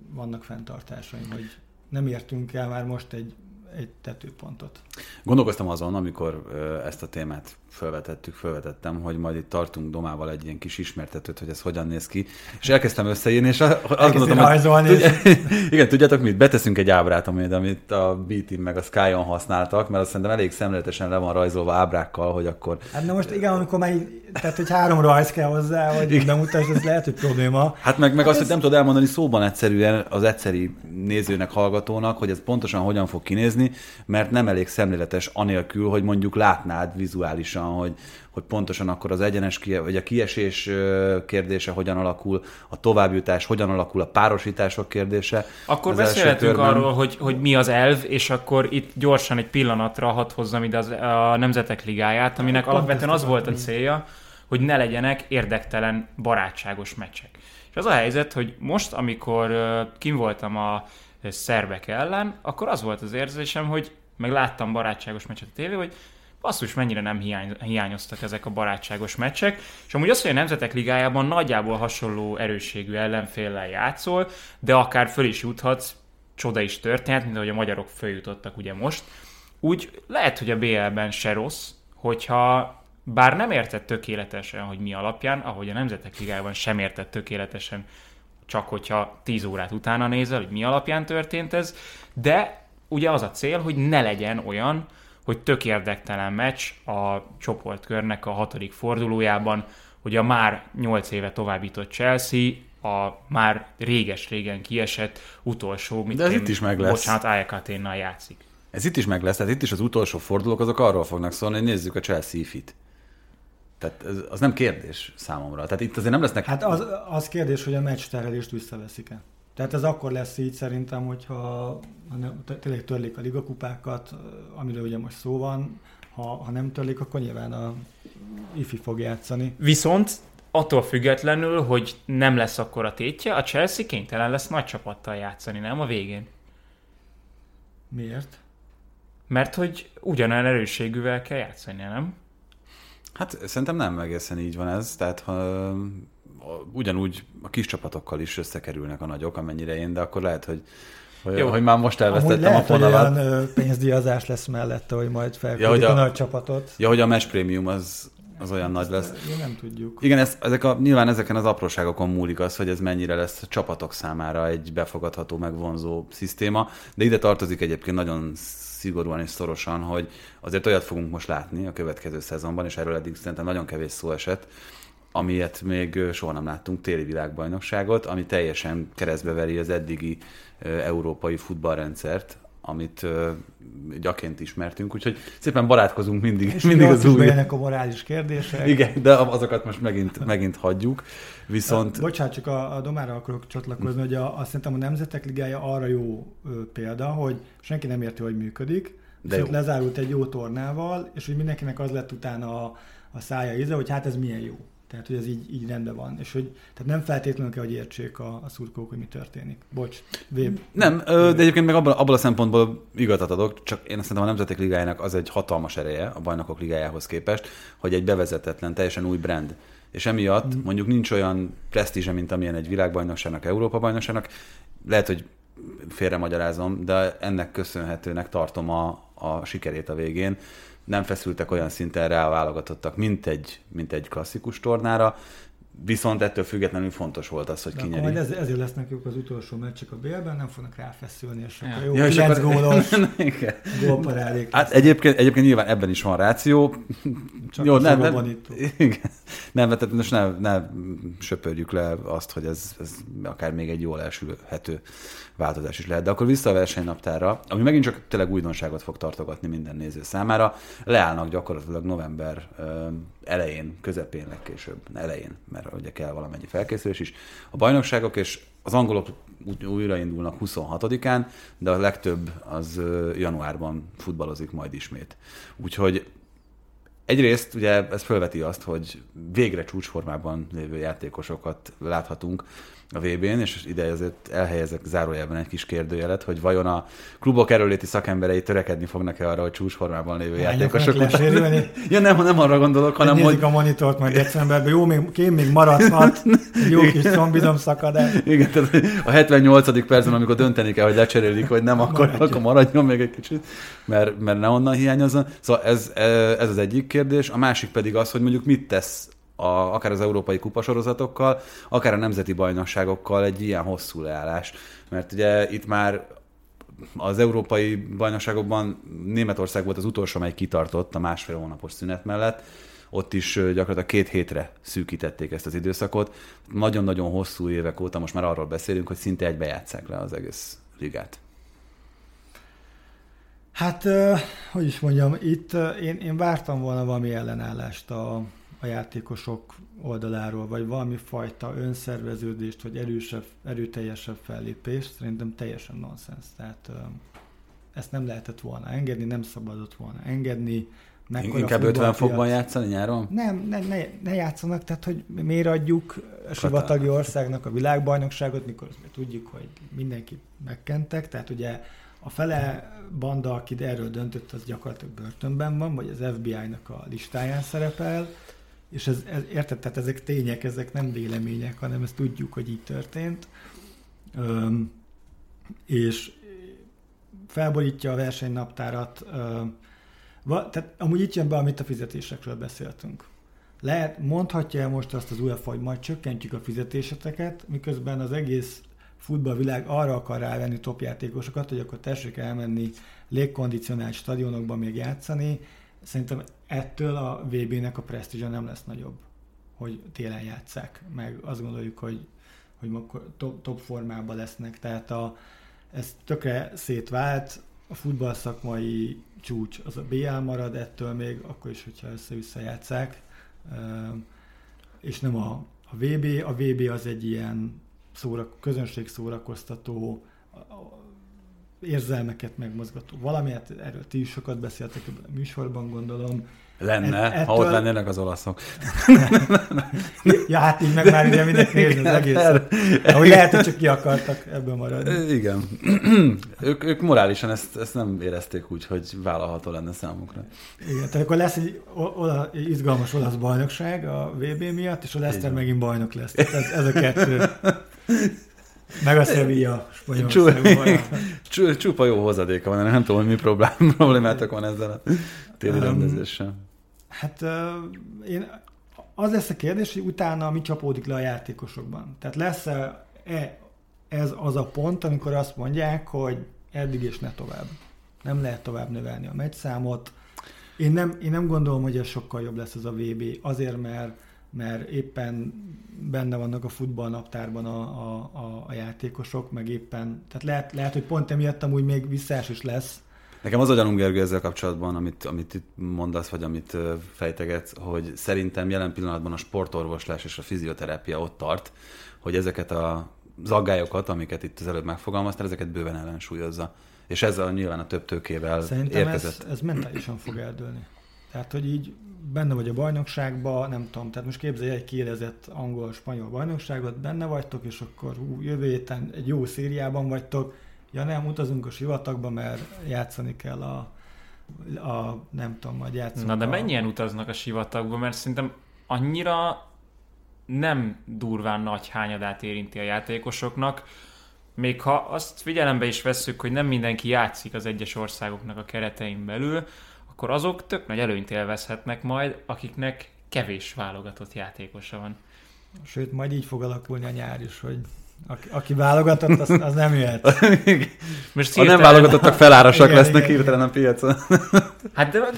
vannak fenntartásaim, hogy nem értünk el már most egy egy tetőpontot. Gondolkoztam azon, amikor ezt a témát felvetettük, felvetettem, hogy majd itt tartunk Domával egy ilyen kis ismertetőt, hogy ez hogyan néz ki, és elkezdtem összeírni, és azt gondoltam, hogy... Tudja, igen, tudjátok mit? Beteszünk egy ábrát, amit, amit a b meg a Sky-on használtak, mert azt szerintem elég szemléletesen le van rajzolva ábrákkal, hogy akkor... Hát na most igen, amikor már tehát, hogy három rajz kell hozzá, hogy bemutasd, ez lehet, hogy probléma. Hát meg, meg hát azt, ez... hogy nem tudod elmondani szóban egyszerűen az egyszeri nézőnek, hallgatónak, hogy ez pontosan hogyan fog kinézni, mert nem elég szemléletes anélkül, hogy mondjuk látnád vizuálisan hogy, hogy pontosan akkor az egyenes, vagy a kiesés kérdése hogyan alakul, a továbbjutás hogyan alakul, a párosítások kérdése. Akkor beszélhetünk arról, hogy, hogy mi az elv, és akkor itt gyorsan egy pillanatra hadd hozzam ide az, a Nemzetek Ligáját, aminek alapvetően az volt a célja, hogy ne legyenek érdektelen, barátságos meccsek. És az a helyzet, hogy most, amikor kim voltam a szerbek ellen, akkor az volt az érzésem, hogy meg láttam barátságos meccset a tévé, hogy basszus, mennyire nem hiány, hiányoztak ezek a barátságos meccsek, és amúgy az, hogy a Nemzetek Ligájában nagyjából hasonló erősségű ellenféllel játszol, de akár föl is juthatsz, csoda is történhet, mint ahogy a magyarok följutottak ugye most, úgy lehet, hogy a BL-ben se rossz, hogyha bár nem értett tökéletesen, hogy mi alapján, ahogy a Nemzetek Ligájában sem értett tökéletesen, csak hogyha 10 órát utána nézel, hogy mi alapján történt ez, de ugye az a cél, hogy ne legyen olyan, hogy tök érdektelen meccs a csoportkörnek a hatodik fordulójában, hogy a már 8 éve továbbított Chelsea a már réges-régen kiesett utolsó, mit De ez én, itt is meg lesz. Bocsánat, Ajax játszik. Ez itt is meg lesz, tehát itt is az utolsó fordulók azok arról fognak szólni, hogy nézzük a Chelsea fit. Tehát ez, az nem kérdés számomra. Tehát itt azért nem lesznek... Hát az, az kérdés, hogy a meccs terhelést visszaveszik-e. Tehát ez akkor lesz így szerintem, hogyha tényleg törlik a ligakupákat, amiről ugye most szó van, ha, ha nem törlik, akkor nyilván a IFI fog játszani. Viszont attól függetlenül, hogy nem lesz akkor a tétje, a Chelsea kénytelen lesz nagy csapattal játszani, nem a végén. Miért? Mert hogy ugyanolyan erősségűvel kell játszani, nem? Hát szerintem nem egészen így van ez, tehát ha ugyanúgy a kis csapatokkal is összekerülnek a nagyok, amennyire én, de akkor lehet, hogy hogy, Jó. hogy már most elvesztettem lehet, a fonalat. Hogy olyan pénzdíjazás lesz mellette, hogy majd felküldik ja, a, a nagy csapatot. Ja, hogy a Mesh Premium az, az olyan nagy lesz. Én nem tudjuk. Igen, ez, ezek a, nyilván ezeken az apróságokon múlik az, hogy ez mennyire lesz a csapatok számára egy befogadható, megvonzó szisztéma, de ide tartozik egyébként nagyon szigorúan és szorosan, hogy azért olyat fogunk most látni a következő szezonban, és erről eddig szerintem nagyon kevés szó esett, amilyet még soha nem láttunk téli világbajnokságot, ami teljesen keresztbe veri az eddigi európai futballrendszert, amit gyaként ismertünk, úgyhogy szépen barátkozunk mindig, És mindig az új. a morális kérdések. Igen, de azokat most megint, megint hagyjuk. Viszont... Bocsánat, csak a, a Domára akarok csatlakozni, hogy a, azt szerintem a Nemzetek Ligája arra jó ö, példa, hogy senki nem érti, hogy működik, de jó. lezárult egy jó tornával, és hogy mindenkinek az lett utána a, a szája íze, hogy hát ez milyen jó. Tehát, hogy ez így, így rendben van. És hogy tehát nem feltétlenül kell, hogy értsék a, a szurkolók, hogy mi történik. Bocs, Vép. Nem, de egyébként meg abban, abban a szempontból igazat adok, csak én szerintem a Nemzetek Ligájának az egy hatalmas ereje a Bajnokok Ligájához képest, hogy egy bevezetetlen, teljesen új brand. És emiatt mm. mondjuk nincs olyan presztízse, mint amilyen egy világbajnokságnak, Európa bajnokságnak. Lehet, hogy félre magyarázom, de ennek köszönhetőnek tartom a, a sikerét a végén nem feszültek olyan szinten rá a válogatottak, mint egy, mint egy klasszikus tornára, Viszont ettől függetlenül fontos volt az, hogy De kinyeri. Majd ez, ezért lesznek ők az utolsó meccsek a BL-ben, nem fognak ráfeszülni, és akkor jó, ja, 9 akkor... gólos gólparádék. Hát egyébként, egyébként nyilván ebben is van ráció. Csak jó, nem, nem, igen. nem, tehát most ne, ne söpörjük le azt, hogy ez, ez akár még egy jól elsülhető változás is lehet. De akkor vissza a versenynaptára, ami megint csak tényleg újdonságot fog tartogatni minden néző számára. Leállnak gyakorlatilag november elején, közepén, legkésőbb, elején, mert ugye kell valamennyi felkészülés is. A bajnokságok és az angolok újraindulnak 26-án, de a legtöbb az januárban futballozik majd ismét. Úgyhogy Egyrészt ugye ez felveti azt, hogy végre csúcsformában lévő játékosokat láthatunk a VB-n, és ide azért elhelyezek zárójelben egy kis kérdőjelet, hogy vajon a klubok erőléti szakemberei törekedni fognak-e arra, hogy csúcsformában lévő játékosok Ja nem, nem arra gondolok, hanem hogy... a monitort majd decemberben, jó, még, kém még maradhat, jó kis combizom szakadás. Igen, tehát a 78. percben, amikor dönteni kell, hogy lecserélik, vagy nem, akkor, maradjon. akkor maradjon még egy kicsit, mert, mert ne onnan hiányozzon. Szóval ez, ez az egyik kérdés. A másik pedig az, hogy mondjuk mit tesz a, akár az európai kupasorozatokkal, akár a nemzeti bajnokságokkal egy ilyen hosszú leállás. Mert ugye itt már az európai bajnokságokban Németország volt az utolsó, amely kitartott a másfél hónapos szünet mellett. Ott is gyakorlatilag két hétre szűkítették ezt az időszakot. Nagyon-nagyon hosszú évek óta most már arról beszélünk, hogy szinte egybe játszák le az egész ligát. Hát, hogy is mondjam, itt én, én vártam volna valami ellenállást a, a játékosok oldaláról, vagy valami fajta önszerveződést, vagy erősebb, erőteljesebb fellépést, szerintem teljesen nonsens. Tehát ezt nem lehetett volna engedni, nem szabadott volna engedni. Inkább 50 fokban játszani nyáron? Nem, ne, ne, ne játszanak, tehát hogy miért adjuk a sivatagi országnak a világbajnokságot, mikor tudjuk, hogy mindenkit megkentek, tehát ugye a fele banda, aki erről döntött, az gyakorlatilag börtönben van, vagy az FBI-nak a listáján szerepel, és ez, ez, érted, tehát ezek tények, ezek nem vélemények, hanem ezt tudjuk, hogy így történt. Öm, és felborítja a versenynaptárat. Öm, va, tehát amúgy itt jön be, amit a fizetésekről beszéltünk. Lehet, mondhatja el most azt az UEFA, hogy majd csökkentjük a fizetéseteket, miközben az egész futballvilág arra akar rávenni topjátékosokat, hogy akkor tessék elmenni légkondicionált stadionokba még játszani, Szerintem ettől a VB-nek a presztízsa nem lesz nagyobb, hogy télen játszák, meg. Azt gondoljuk, hogy, hogy top, top formában lesznek, tehát a, ez tökre szétvált, a futball szakmai csúcs az a BL marad ettől még, akkor is, hogyha össze-vissza játszák, és nem a, a VB. A VB az egy ilyen szórak, közönség szórakoztató, érzelmeket megmozgató valami, hát erről ti is sokat beszéltek a műsorban, gondolom. Lenne, ettől... ha ott lennének az olaszok. ja, hát így meg már ugye mindenki nézni az egészet. Ahogy lehet, hogy csak ki akartak ebből maradni. Igen. ők, ők morálisan ezt, ezt nem érezték úgy, hogy vállalható lenne számukra. Igen, tehát akkor lesz egy ola, izgalmas olasz bajnokság a VB miatt, és a Leicester megint bajnok lesz. Tehát ez, ez a kettő. Meg a Sevilla Csupa jó hozadéka van, nem tudom, hogy mi problém, problémátok van ezzel a téli um, rendezéssel. Hát uh, én, az lesz a kérdés, hogy utána mi csapódik le a játékosokban. Tehát lesz-e e, ez az a pont, amikor azt mondják, hogy eddig és ne tovább. Nem lehet tovább növelni a meccsszámot. Én nem, én nem gondolom, hogy ez sokkal jobb lesz az a VB, azért, mert mert éppen benne vannak a futballnaptárban a, a, a, a játékosok, meg éppen, tehát lehet, lehet, hogy pont emiatt amúgy még visszás is lesz. Nekem az a gyanúm, Gergő, ezzel kapcsolatban, amit, amit itt mondasz, vagy amit fejtegetsz, hogy szerintem jelen pillanatban a sportorvoslás és a fizioterápia ott tart, hogy ezeket a zaggályokat, amiket itt az előbb megfogalmaztál, ezeket bőven ellensúlyozza. És ezzel nyilván a több tőkével Szerintem érkezett. ez, ez mentálisan fog eldőlni. Tehát, hogy így benne vagy a bajnokságban, nem tudom, tehát most képzelj egy kérdezett angol-spanyol bajnokságot, benne vagytok, és akkor hú, jövő héten egy jó szériában vagytok, ja nem, utazunk a sivatagba, mert játszani kell a, a nem tudom, majd játszunk Na de a... mennyien utaznak a sivatagba, mert szerintem annyira nem durván nagy hányadát érinti a játékosoknak, még ha azt figyelembe is vesszük, hogy nem mindenki játszik az egyes országoknak a keretein belül, akkor azok tök nagy előnyt élvezhetnek majd, akiknek kevés válogatott játékosa van. Sőt, majd így fog alakulni a nyár is, hogy aki, aki válogatott, az, az nem jöhet. Most A nem válogatottak felárasak Igen, lesznek igen, hirtelen a piacon. Hát de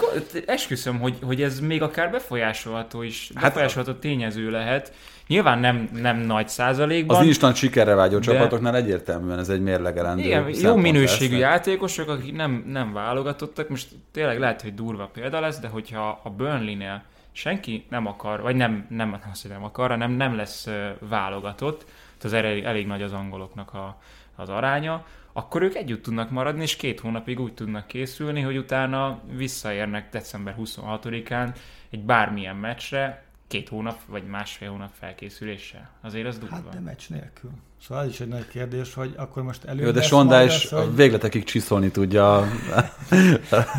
esküszöm, hogy, hogy ez még akár befolyásolható is, Hát- befolyásolható tényező lehet. Nyilván nem, nem nagy százalékban. Az instant sikerre vágyó De- csapatoknál egyértelműen ez egy mérlegelendő Igen, jó minőségű lesz. játékosok, akik nem, nem válogatottak, most tényleg lehet, hogy durva példa lesz, de hogyha a Burnley-nél senki nem akar, vagy nem, nem, azt, hogy nem akar, hanem nem lesz válogatott, az elég, elég nagy az angoloknak a, az aránya, akkor ők együtt tudnak maradni, és két hónapig úgy tudnak készülni, hogy utána visszaérnek december 26-án egy bármilyen meccsre, két hónap vagy másfél hónap felkészüléssel. Azért az durva. Hát de meccs nélkül. Szóval ez is egy nagy kérdés, hogy akkor most elő Jó, de Sonda is az, hogy- végletekig csiszolni tudja a,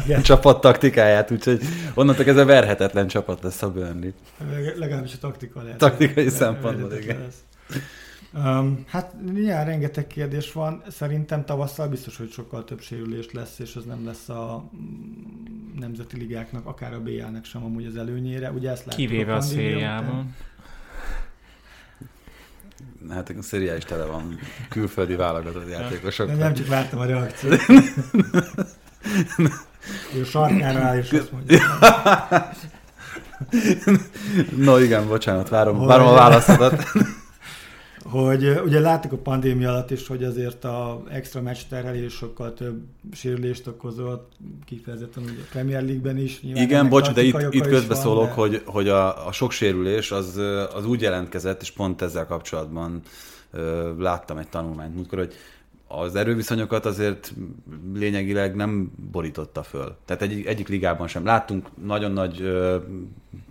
Igen. a csapat taktikáját, úgyhogy onnantól kezdve verhetetlen csapat lesz a Burnley. Legalábbis a taktika lehet. Taktikai szempontból, igen. lesz. Um, hát nyilván rengeteg kérdés van. Szerintem tavasszal biztos, hogy sokkal több sérülés lesz, és az nem lesz a mm, nemzeti ligáknak, akár a BL-nek sem amúgy az előnyére. Ugye ezt láttuk Kivéve a szériában. Hát a szériá is tele van külföldi válogatott játékosok. De nem csak vártam a reakciót. Ő sarkára áll, és azt mondja. No igen, bocsánat, várom, várom a válaszodat. Hogy ugye láttuk a pandémia alatt is, hogy azért a extra meccs terhelés sokkal több sérülést okozott, kifejezetten ugye a Premier League-ben is. Igen, bocs, de itt, itt közbeszólok, van, de- hogy, hogy a, a sok sérülés az, az úgy jelentkezett, és pont ezzel kapcsolatban ö, láttam egy tanulmányt múltkor, hogy az erőviszonyokat azért lényegileg nem borította föl. Tehát egy, egyik ligában sem. Láttunk nagyon nagy ö,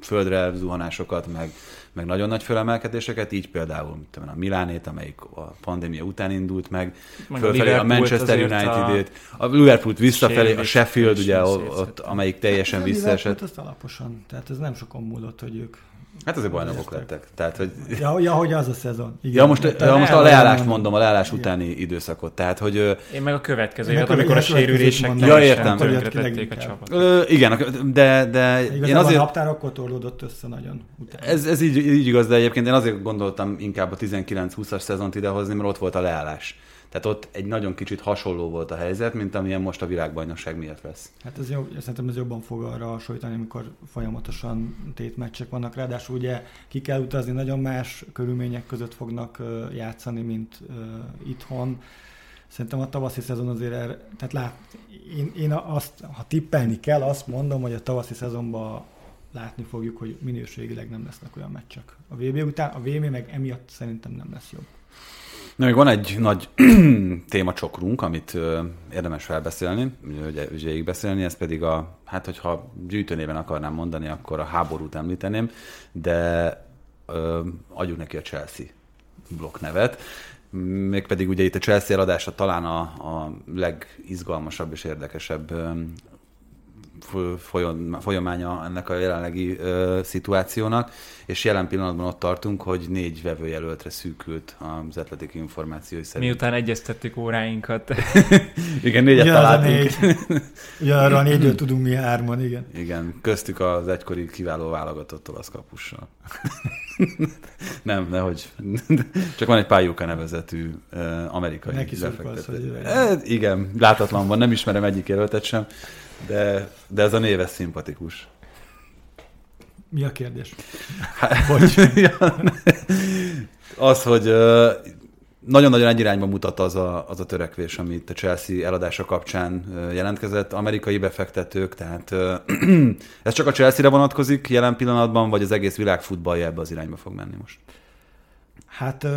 földre zuhanásokat, meg, meg nagyon nagy fölemelkedéseket, így például mit tudom, a Milánét, amelyik a pandémia után indult meg, Meg a fölfelé a, Liverpoolt Manchester a- United-ét, a, a Liverpoolt visszafelé, a Sheffield, ugye ott, amelyik teljesen Hát a visszaesett. azt alaposan, tehát ez nem sokon múlott, hogy ők... Hát azért bajnokok Értek. lettek. Tehát, hogy... Ja, ja, hogy az a szezon. Igen. Ja, most, ja, most a leállást mondom, a leállás Igen. utáni időszakot. Tehát, hogy Én meg a következő Én évet, amikor a én sérülések. Ja, értem. tönkretették a Leginkább. csapat. ö, igen, de, de én Igazából azért... a naptár akkor torlódott össze nagyon. Utána. Ez, ez így, így igaz, de egyébként én azért gondoltam inkább a 19-20-as szezont idehozni, mert ott volt a leállás. Tehát ott egy nagyon kicsit hasonló volt a helyzet, mint amilyen most a világbajnokság miatt lesz. Hát ez jó, szerintem ez jobban fog arra hasonlítani, amikor folyamatosan tétmeccsek vannak. Ráadásul ugye ki kell utazni, nagyon más körülmények között fognak játszani, mint itthon. Szerintem a tavaszi szezon azért, erre, tehát lát, én, én azt, ha tippelni kell, azt mondom, hogy a tavaszi szezonban látni fogjuk, hogy minőségileg nem lesznek olyan meccsek. A VB után, a VB meg emiatt szerintem nem lesz jobb. Na, még van egy nagy témacsokrunk, amit ö, érdemes felbeszélni, ugye, ugye beszélni, ez pedig a, hát hogyha gyűjtőnéven akarnám mondani, akkor a háborút említeném, de ö, adjuk neki a Chelsea blokk nevet. Mégpedig ugye itt a Chelsea eladása talán a, a legizgalmasabb és érdekesebb ö, fo- folyon- folyamánya ennek a jelenlegi ö, szituációnak, és jelen pillanatban ott tartunk, hogy négy vevőjelöltre szűkült az atletik információi szerint. Miután egyeztettük óráinkat. Igen, négyet Ugyanaz a találtunk. négy. Ugye arra négyről tudunk mi hárman, igen. Igen, köztük az egykori kiváló válogatott olasz kapussal. Nem, nehogy. Csak van egy Pályuka nevezetű uh, amerikai Neki befektető. hogy ő- Eh, Igen, látatlan van, nem ismerem egyik jelöltet sem, de, de ez a név ez szimpatikus. Mi a kérdés? az, hogy nagyon-nagyon egy irányba mutat az a, az a törekvés, amit a Chelsea eladása kapcsán jelentkezett. Amerikai befektetők, tehát ez csak a Chelsea-re vonatkozik jelen pillanatban, vagy az egész világ futballja ebbe az irányba fog menni most? Hát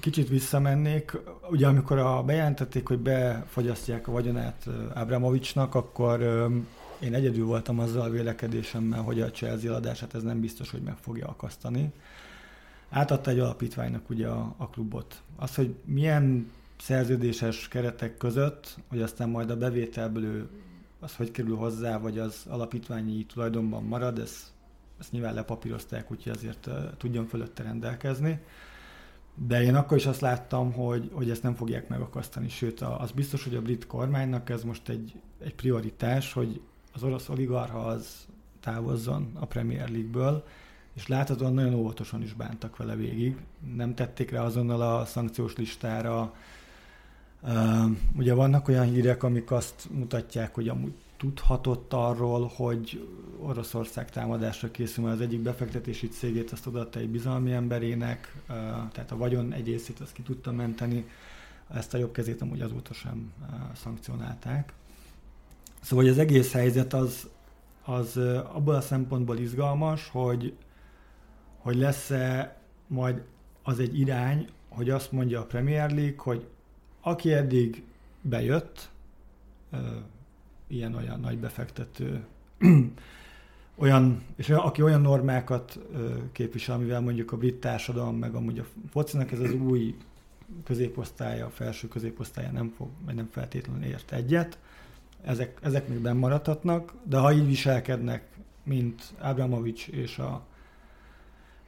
kicsit visszamennék. Ugye amikor a, bejelentették, hogy befagyasztják a vagyonát ö, Abramovicsnak, akkor én egyedül voltam azzal a vélekedésemmel, hogy a Chelsea eladását ez nem biztos, hogy meg fogja akasztani. Átadta egy alapítványnak ugye a, a klubot. Az, hogy milyen szerződéses keretek között, hogy aztán majd a bevételből ő az hogy kerül hozzá, vagy az alapítványi tulajdonban marad, ez, ezt nyilván lepapírozták, úgyhogy azért uh, tudjon fölötte rendelkezni. De én akkor is azt láttam, hogy, hogy ezt nem fogják megakasztani, sőt, az biztos, hogy a brit kormánynak ez most egy, egy prioritás, hogy az orosz oligarha az távozzon a Premier League-ből, és láthatóan nagyon óvatosan is bántak vele végig. Nem tették rá azonnal a szankciós listára. Uh, ugye vannak olyan hírek, amik azt mutatják, hogy amúgy tudhatott arról, hogy Oroszország támadásra készül, mert az egyik befektetési cégét azt odaadta egy bizalmi emberének, tehát a vagyon egy részét azt ki tudta menteni, ezt a jobb kezét amúgy azóta sem szankcionálták. Szóval hogy az egész helyzet az, az abból a szempontból izgalmas, hogy, hogy lesz-e majd az egy irány, hogy azt mondja a Premier League, hogy aki eddig bejött, ilyen-olyan nagy befektető, olyan, és aki olyan normákat képvisel, amivel mondjuk a brit társadalom, meg amúgy a focinak ez az új középosztálya, a felső középosztálya nem fog, vagy nem feltétlenül ért egyet, ezek, ezek még maradhatnak, de ha így viselkednek, mint Abramovics és, a,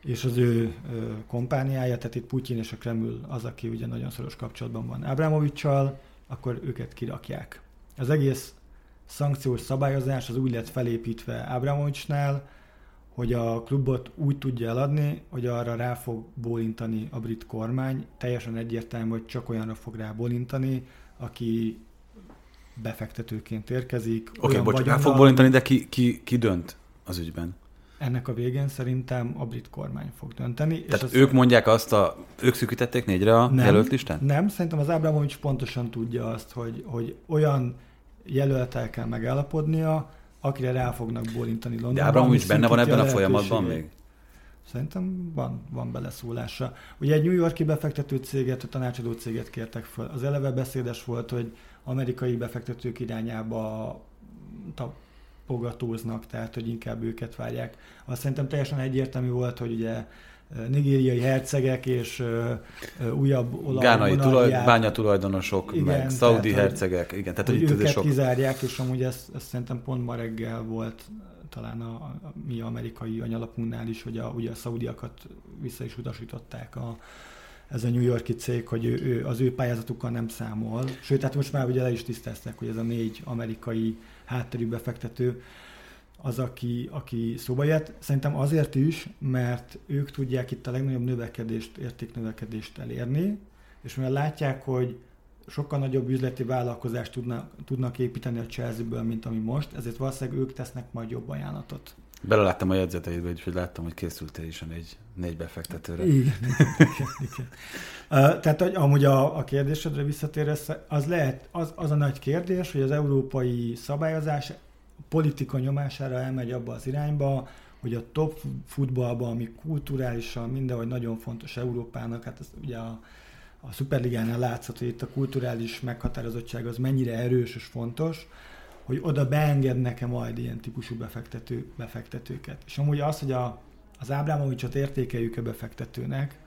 és az ő ö, kompániája, tehát itt Putyin és a Kreml az, aki ugye nagyon szoros kapcsolatban van Abramovicsal, akkor őket kirakják. Az egész szankciós szabályozás az úgy lett felépítve Abramovicsnál, hogy a klubot úgy tudja eladni, hogy arra rá fog bólintani a brit kormány. Teljesen egyértelmű, hogy csak olyanra fog rá bólintani, aki befektetőként érkezik. Oké, okay, bocs, el fog bolintani, de ki, ki, ki dönt az ügyben? Ennek a végén szerintem a brit kormány fog dönteni. Tehát és ők mondják azt, a, ők szűkítették négyre a nem, jelölt listán? Nem, szerintem az Ábramovics pontosan tudja azt, hogy, hogy olyan jelöltel kell megállapodnia, akire rá fognak bólintani Londonban. De Ábramovics benne van ebben a, a folyamatban még? Szerintem van, van beleszólása. Ugye egy New Yorki befektető céget, a tanácsadó céget kértek föl. Az eleve beszédes volt, hogy amerikai befektetők irányába tapogatóznak, tehát hogy inkább őket várják. Azt szerintem teljesen egyértelmű volt, hogy ugye nigériai hercegek és újabb olaj Gánai tulaj, bánya tulajdonosok, igen, meg szaudi hercegek, igen, tehát hogy őket sok... kizárják, és amúgy ezt, ezt szerintem pont ma reggel volt talán a, a mi amerikai anyalapunknál is, hogy a, ugye a szaudiakat vissza is utasították a, ez a New Yorki cég, hogy ő, ő, az ő pályázatukkal nem számol. Sőt, hát most már ugye le is tisztázták, hogy ez a négy amerikai hátterű befektető az, aki, aki szóba jött. Szerintem azért is, mert ők tudják itt a legnagyobb növekedést, értéknövekedést elérni, és mivel látják, hogy sokkal nagyobb üzleti vállalkozást tudnak, tudnak építeni a Chelsea-ből, mint ami most, ezért valószínűleg ők tesznek majd jobb ajánlatot. Beleláttam a jegyzeteidbe, úgyhogy láttam, hogy készültél is a négy, négy befektetőre. Igen, igen, igen. Tehát hogy amúgy a, a kérdésedre visszatérve, az lehet, az, az a nagy kérdés, hogy az európai szabályozás politika nyomására elmegy abba az irányba, hogy a top futballban, ami kulturálisan mindenhogy nagyon fontos Európának, hát ez ugye a, a Superligánál látszott, hogy itt a kulturális meghatározottság az mennyire erős és fontos, hogy oda beengednek-e majd ilyen típusú befektető, befektetőket. És amúgy az, hogy a, az Ábrámovicsot értékeljük-e befektetőnek,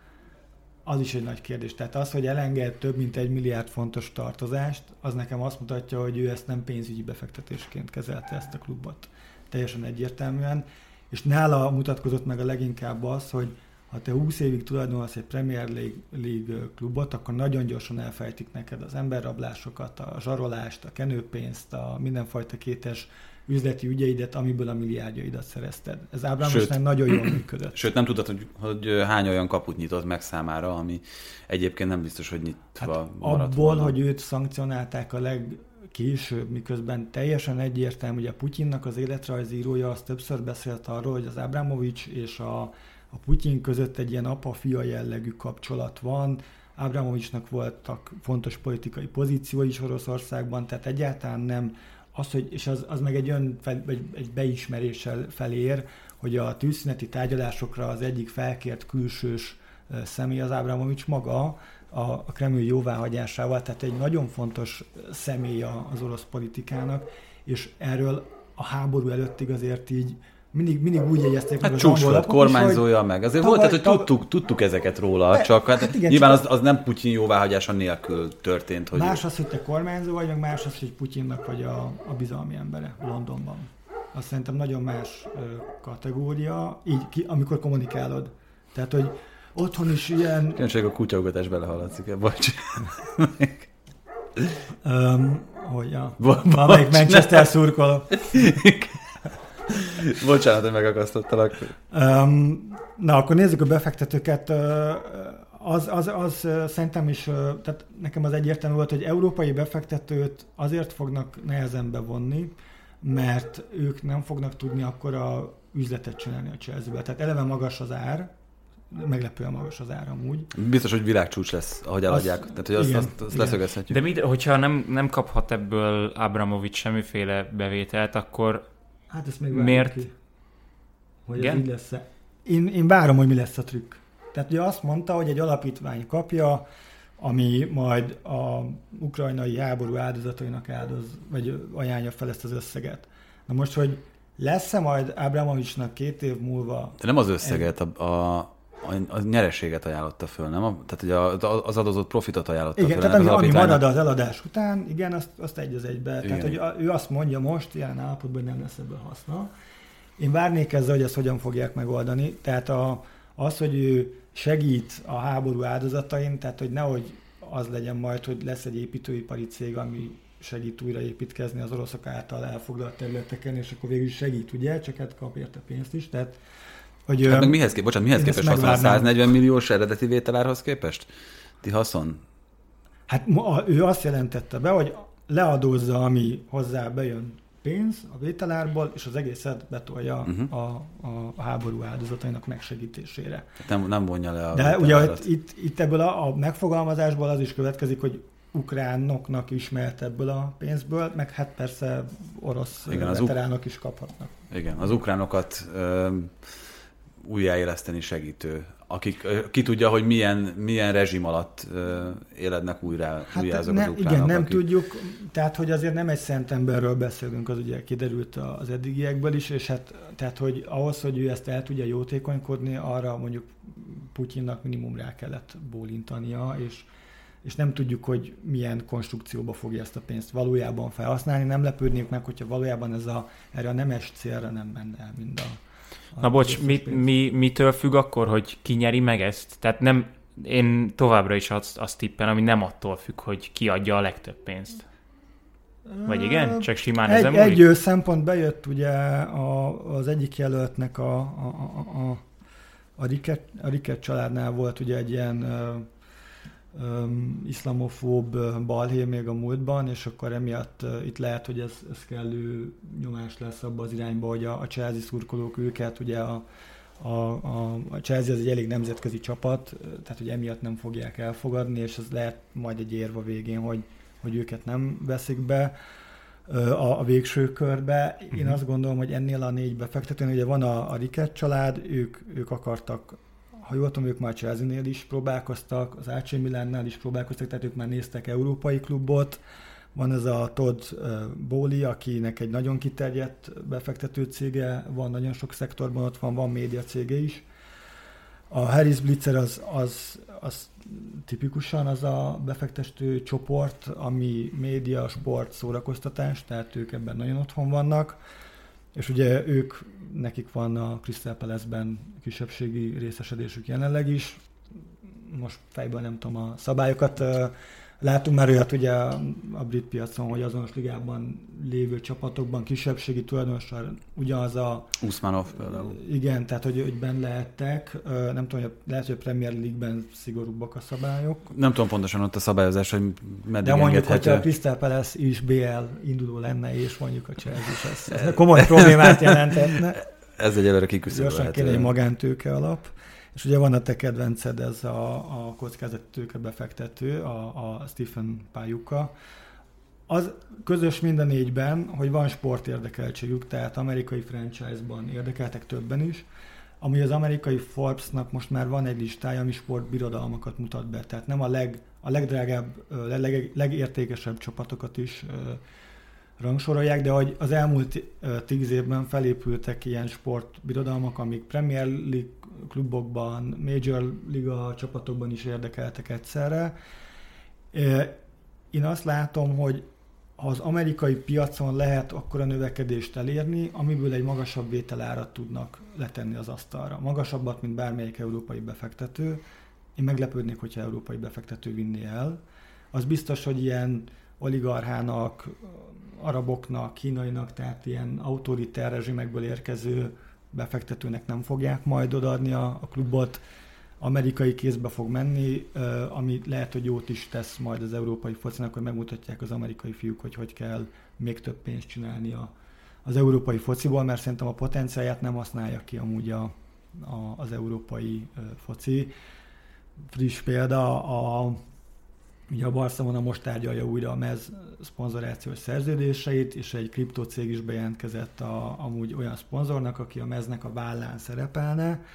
az is egy nagy kérdés. Tehát az, hogy elenged több mint egy milliárd fontos tartozást, az nekem azt mutatja, hogy ő ezt nem pénzügyi befektetésként kezelte ezt a klubot. Teljesen egyértelműen. És nála mutatkozott meg a leginkább az, hogy ha te 20 évig tulajdonolsz egy Premier League, League klubot, akkor nagyon gyorsan elfejtik neked az emberrablásokat, a zsarolást, a kenőpénzt, a mindenfajta kétes üzleti ügyeidet, amiből a milliárdjaidat szerezted. Ez Ábrámosnál nagyon jól működött. Sőt, nem tudod, hogy, hogy hány olyan kaput nyitott meg számára, ami egyébként nem biztos, hogy nyitva hát maradt Abból, volna. hogy őt szankcionálták a leg később, miközben teljesen egyértelmű, hogy a Putyinnak az életrajzírója az többször beszélt arról, hogy az Abramovics és a, a Putyin között egy ilyen apa-fia jellegű kapcsolat van, Abramovicsnak voltak fontos politikai pozíciói is Oroszországban, tehát egyáltalán nem az, hogy, és az, az meg egy, ön, egy, egy beismeréssel felér, hogy a tűzszüneti tárgyalásokra az egyik felkért külsős személy az Ábramovics maga a, a Kreml jóváhagyásával, tehát egy nagyon fontos személy az orosz politikának, és erről a háború előttig azért így mindig, mindig úgy jegyezték hát meg az volt, kormányzója is, meg. Azért tavaly, volt, tehát, hogy tudtuk, tudtuk ezeket róla, de, csak hát, hát igen, nyilván az, az nem Putyin jóváhagyása nélkül történt. Hogy más az, hogy te kormányzó vagy, meg más az, hogy Putyinnak vagy a, a bizalmi embere Londonban. Azt szerintem nagyon más kategória, így ki, amikor kommunikálod. Tehát, hogy otthon is ilyen... Kénység a kutyaugatás belehaladszik ebbe, bocs. um, hogy ja, valamelyik Manchester szurkoló. Bocsánat, hogy megakasztottalak. Um, na, akkor nézzük a befektetőket. Az, az, az szerintem is, tehát nekem az egyértelmű volt, hogy európai befektetőt azért fognak nehezen bevonni, mert ők nem fognak tudni akkor a üzletet csinálni a chelsea Tehát eleve magas az ár, meglepően magas az ár amúgy. Biztos, hogy világcsúcs lesz, ahogy eladják. Az, Tehát, hogy azt, igen, azt, azt leszögezhetjük. De mit, hogyha nem, nem kaphat ebből Abramovics semmiféle bevételt, akkor Hát ezt még miért? Ki, hogy Igen? ez így lesz -e. Én, én várom, hogy mi lesz a trükk. Tehát ugye azt mondta, hogy egy alapítvány kapja, ami majd a ukrajnai háború áldozatainak áldoz, vagy ajánlja fel ezt az összeget. Na most, hogy lesz-e majd Abramovicsnak két év múlva... De nem az összeget, egy... a, a, a nyereséget ajánlotta föl, nem? A, tehát ugye az adózott profitot ajánlotta igen, föl. Tehát ami, ami marad az eladás után, igen, azt, azt egy az egybe. Igen. Tehát, hogy ő azt mondja most, ilyen állapotban, hogy nem lesz ebből haszna. Én várnék ezzel, hogy ezt hogyan fogják megoldani. Tehát a, az, hogy ő segít a háború áldozatain, tehát hogy nehogy az legyen majd, hogy lesz egy építőipari cég, ami segít újraépítkezni az oroszok által elfoglalt területeken, és akkor végül segít, ugye, csak hát kap érte pénzt is. Tehát, hogy, hát meg mihez, kép, bocsánat, mihez képest haszon? 140 milliós eredeti vételárhoz képest? Ti haszon? Hát ő azt jelentette be, hogy leadózza, ami hozzá bejön pénz a vételárból, és az egészet betolja uh-huh. a, a, a háború áldozatainak megsegítésére. Nem, nem vonja le a De ugye itt, itt, ebből a, a megfogalmazásból az is következik, hogy ukránoknak is mehet ebből a pénzből, meg hát persze orosz Igen, az veteránok uk- is kaphatnak. Igen, az ukránokat ö, újjáéleszteni segítő, akik ki tudja, hogy milyen, milyen rezsim alatt élednek újra, hát újra ezek ne, az ukránok. Igen, nem akik... tudjuk, tehát hogy azért nem egy szent emberről beszélünk, az ugye kiderült az eddigiekből is, és hát tehát, hogy ahhoz, hogy ő ezt el tudja jótékonykodni, arra mondjuk Putyinnak minimum rá kellett bólintania, és és nem tudjuk, hogy milyen konstrukcióba fogja ezt a pénzt valójában felhasználni. Nem lepődnék meg, hogyha valójában ez a, erre a nemes célra nem menne el mind a Na bocs, mi, mi, mitől függ akkor, hogy ki nyeri meg ezt? Tehát nem, én továbbra is azt, azt tippen, ami nem attól függ, hogy ki adja a legtöbb pénzt. Vagy igen? Csak simán egy, ezen Egy szempont bejött ugye a, az egyik jelöltnek a, a, a, a, a Riket, a Riket családnál volt ugye egy ilyen um, iszlamofób balhé még a múltban, és akkor emiatt uh, itt lehet, hogy ez, ez kellő nyomás lesz abba az irányba, hogy a, a Chelsea szurkolók őket, ugye a, a, a, a Chelsea az egy elég nemzetközi csapat, tehát hogy emiatt nem fogják elfogadni, és ez lehet majd egy érv a végén, hogy, hogy őket nem veszik be a, a végső körbe. Én uh-huh. azt gondolom, hogy ennél a négy befektetőn, ugye van a, a Riket család, ők, ők akartak ha jól tudom, ők már Chelsea-nél is próbálkoztak, az AC Milánnál is próbálkoztak, tehát ők már néztek európai klubot. Van ez a Todd Bowley, akinek egy nagyon kiterjedt befektető cége van, nagyon sok szektorban ott van, van média cége is. A Harris Blitzer az, az, az tipikusan az a befektető csoport, ami média, sport, szórakoztatás, tehát ők ebben nagyon otthon vannak. És ugye ők, nekik van a Crystal Palace-ben kisebbségi részesedésük jelenleg is. Most fejből nem tudom a szabályokat Látunk már olyat ugye a brit piacon, hogy azonos ligában lévő csapatokban kisebbségi tulajdonossal ugyanaz a... Usmanov például. Igen, tehát hogy, hogy benne lehettek. Nem tudom, hogy lehet, hogy a Premier League-ben szigorúbbak a szabályok. Nem tudom pontosan ott a szabályozás, hogy meddig De mondjuk, hogyha a Crystal Palace is BL induló lenne, és mondjuk a Chelsea is, ez, ez komoly problémát jelenthetne. Ez egy előre kiküszöbölhető. Gyorsan kéne egy magántőke alap. És ugye van a te kedvenced, ez a, a kockázatőke befektető, a, a Stephen Pályuka. Az közös minden négyben, hogy van sportérdekeltségük, tehát amerikai franchise-ban érdekeltek többen is, ami az amerikai Forbes-nak most már van egy listája, ami sportbirodalmakat mutat be. Tehát nem a, leg, a legdrágább, leg, legértékesebb csapatokat is rangsorolják, de hogy az elmúlt tíz évben felépültek ilyen sportbirodalmak, amik Premier League klubokban, Major Liga csapatokban is érdekeltek egyszerre. Én azt látom, hogy az amerikai piacon lehet akkora növekedést elérni, amiből egy magasabb vételárat tudnak letenni az asztalra. Magasabbat, mint bármelyik európai befektető. Én meglepődnék, hogyha európai befektető vinné el. Az biztos, hogy ilyen oligarchának, araboknak, kínainak, tehát ilyen autoritár rezsimekből érkező befektetőnek nem fogják majd odaadni a, a klubot, amerikai kézbe fog menni, ami lehet, hogy jót is tesz majd az európai focinak, hogy megmutatják az amerikai fiúk, hogy hogy kell még több pénzt csinálni a, az európai fociból, mert szerintem a potenciáját nem használja ki amúgy a, a, az európai foci. Friss példa, a, ugye a Barcelona most tárgyalja újra a MEZ szponzorációs szerződéseit, és egy kriptocég is bejelentkezett a, amúgy olyan szponzornak, aki a MEZ-nek a vállán szerepelne,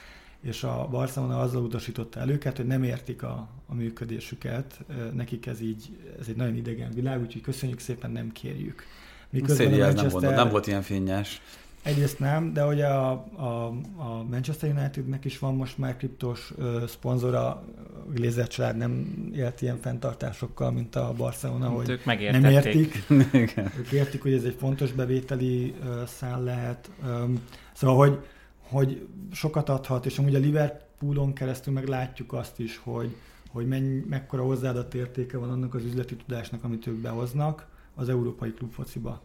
és a Barcelona azzal utasította el őket, hogy nem értik a, a működésüket, nekik ez így, ez egy nagyon idegen világ, úgyhogy köszönjük szépen, nem kérjük. Miközben a Manchester... nem, gondol, nem volt ilyen fényes. Egyrészt nem, de hogy a, a, a Manchester Unitednek is van most már kriptos uh, szponzora, Glazer család nem élt ilyen fenntartásokkal, mint a Barcelona, hogy ők nem értik. ők értik, hogy ez egy fontos bevételi uh, szál lehet. Um, szóval, hogy, hogy sokat adhat, és amúgy a Liverpoolon keresztül meg látjuk azt is, hogy, hogy menny, mekkora hozzáadott értéke van annak az üzleti tudásnak, amit ők behoznak az európai klubfociba.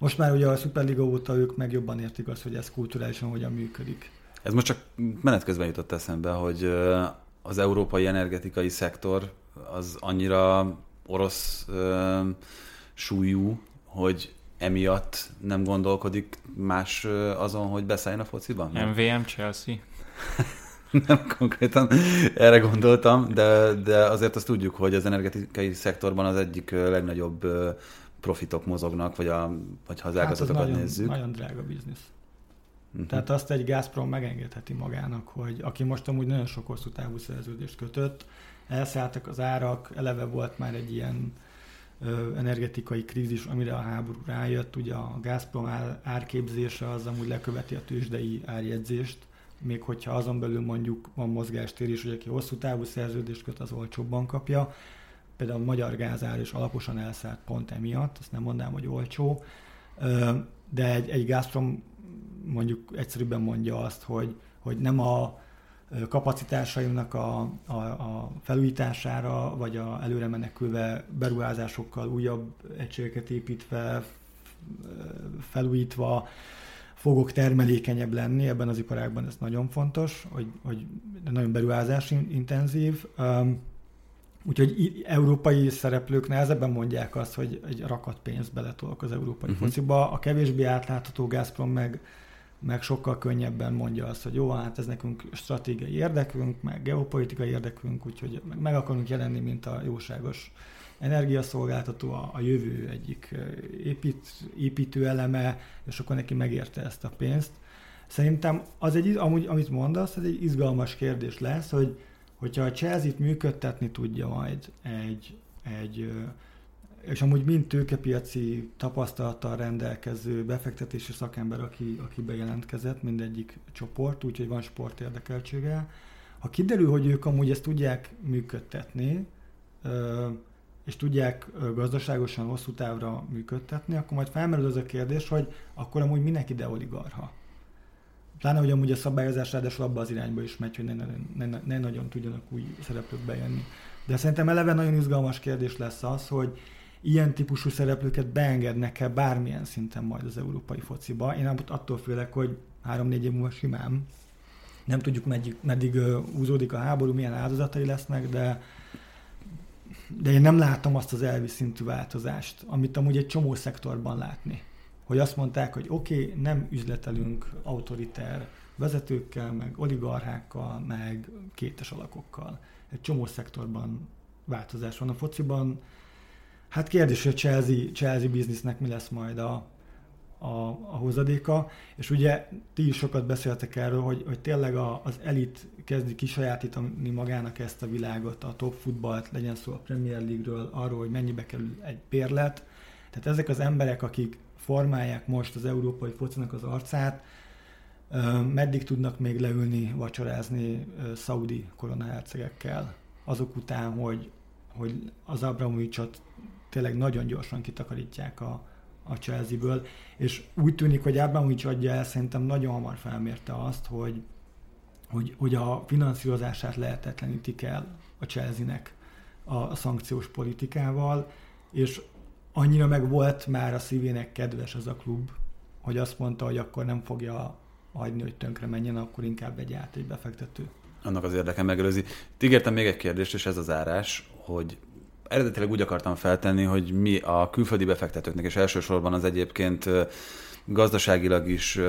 Most már ugye a Superliga óta ők meg jobban értik azt, hogy ez kulturálisan hogyan működik. Ez most csak menet közben jutott eszembe, hogy az európai energetikai szektor az annyira orosz ö, súlyú, hogy emiatt nem gondolkodik más azon, hogy beszálljon a fociban? MVM Chelsea? nem konkrétan erre gondoltam, de, de azért azt tudjuk, hogy az energetikai szektorban az egyik legnagyobb profitok mozognak, vagy, a, vagy ha az ágazatokat hát nagyon, nézzük. nagyon drága biznisz. Uh-huh. Tehát azt egy Gazprom megengedheti magának, hogy aki most amúgy nagyon sok hosszú távú szerződést kötött, elszálltak az árak, eleve volt már egy ilyen ö, energetikai krízis, amire a háború rájött, ugye a Gazprom ár, árképzése az amúgy leköveti a tőzsdei árjegyzést, még hogyha azon belül mondjuk van mozgástér is, hogy aki hosszú távú szerződést köt, az olcsóbban kapja, például a magyar gázár is alaposan elszállt pont emiatt, azt nem mondanám, hogy olcsó, de egy, egy Gazprom mondjuk egyszerűbben mondja azt, hogy, hogy nem a kapacitásaimnak a, a, a felújítására, vagy a előre menekülve beruházásokkal újabb egységeket építve, felújítva fogok termelékenyebb lenni, ebben az iparágban ez nagyon fontos, hogy, hogy nagyon beruházás intenzív. Úgyhogy európai szereplők nehezebben mondják azt, hogy egy rakat pénzt beletolok az európai uh-huh. fociba. A kevésbé átlátható Gazprom meg, meg sokkal könnyebben mondja azt, hogy jó, hát ez nekünk stratégiai érdekünk, meg geopolitikai érdekünk, úgyhogy meg, meg akarunk jelenni, mint a jóságos energiaszolgáltató, a, a jövő egyik épít, építő eleme, és akkor neki megérte ezt a pénzt. Szerintem az egy, amúgy, amit mondasz, ez egy izgalmas kérdés lesz, hogy hogyha a Chelsea-t működtetni tudja majd egy, egy és amúgy mind tőkepiaci tapasztalattal rendelkező befektetési szakember, aki, aki bejelentkezett, mindegyik csoport, úgyhogy van sport érdekeltsége. Ha kiderül, hogy ők amúgy ezt tudják működtetni, és tudják gazdaságosan hosszú távra működtetni, akkor majd felmerül az a kérdés, hogy akkor amúgy minek ide oligarha? Pláne, hogy amúgy a szabályozás ráadásul abba az irányba is megy, hogy ne, ne, ne, ne nagyon tudjanak új szereplők bejönni. De szerintem eleve nagyon izgalmas kérdés lesz az, hogy ilyen típusú szereplőket beengednek-e bármilyen szinten majd az európai fociba. Én attól félek, hogy három-négy év múlva simán. Nem tudjuk, meddig, meddig húzódik a háború, milyen áldozatai lesznek, de de én nem látom azt az elvi szintű változást, amit amúgy egy csomó szektorban látni. Hogy azt mondták, hogy oké, okay, nem üzletelünk autoriter vezetőkkel, meg oligarchákkal, meg kétes alakokkal. Egy csomó szektorban változás van a fociban. Hát kérdés, hogy a Chelsea, Chelsea biznisznek mi lesz majd a, a, a hozadéka, és ugye ti is sokat beszéltek erről, hogy, hogy tényleg a, az elit kezdi kisajátítani magának ezt a világot, a top futballt, legyen szó a Premier League-ről, arról, hogy mennyibe kerül egy bérlet. Tehát ezek az emberek, akik formálják most az európai focinak az arcát, meddig tudnak még leülni, vacsorázni szaudi koronahercegekkel, azok után, hogy, hogy az Abramovicsot tényleg nagyon gyorsan kitakarítják a, a Chelsea-ből, és úgy tűnik, hogy Abramovics adja el, szerintem nagyon hamar felmérte azt, hogy, hogy, hogy a finanszírozását lehetetlenítik el a Chelsea-nek a, a szankciós politikával, és annyira meg volt már a szívének kedves az a klub, hogy azt mondta, hogy akkor nem fogja hagyni, hogy tönkre menjen, akkor inkább egy át egy befektető. Annak az érdeke megelőzi. Ígértem még egy kérdést, és ez az árás, hogy eredetileg úgy akartam feltenni, hogy mi a külföldi befektetőknek, és elsősorban az egyébként gazdaságilag is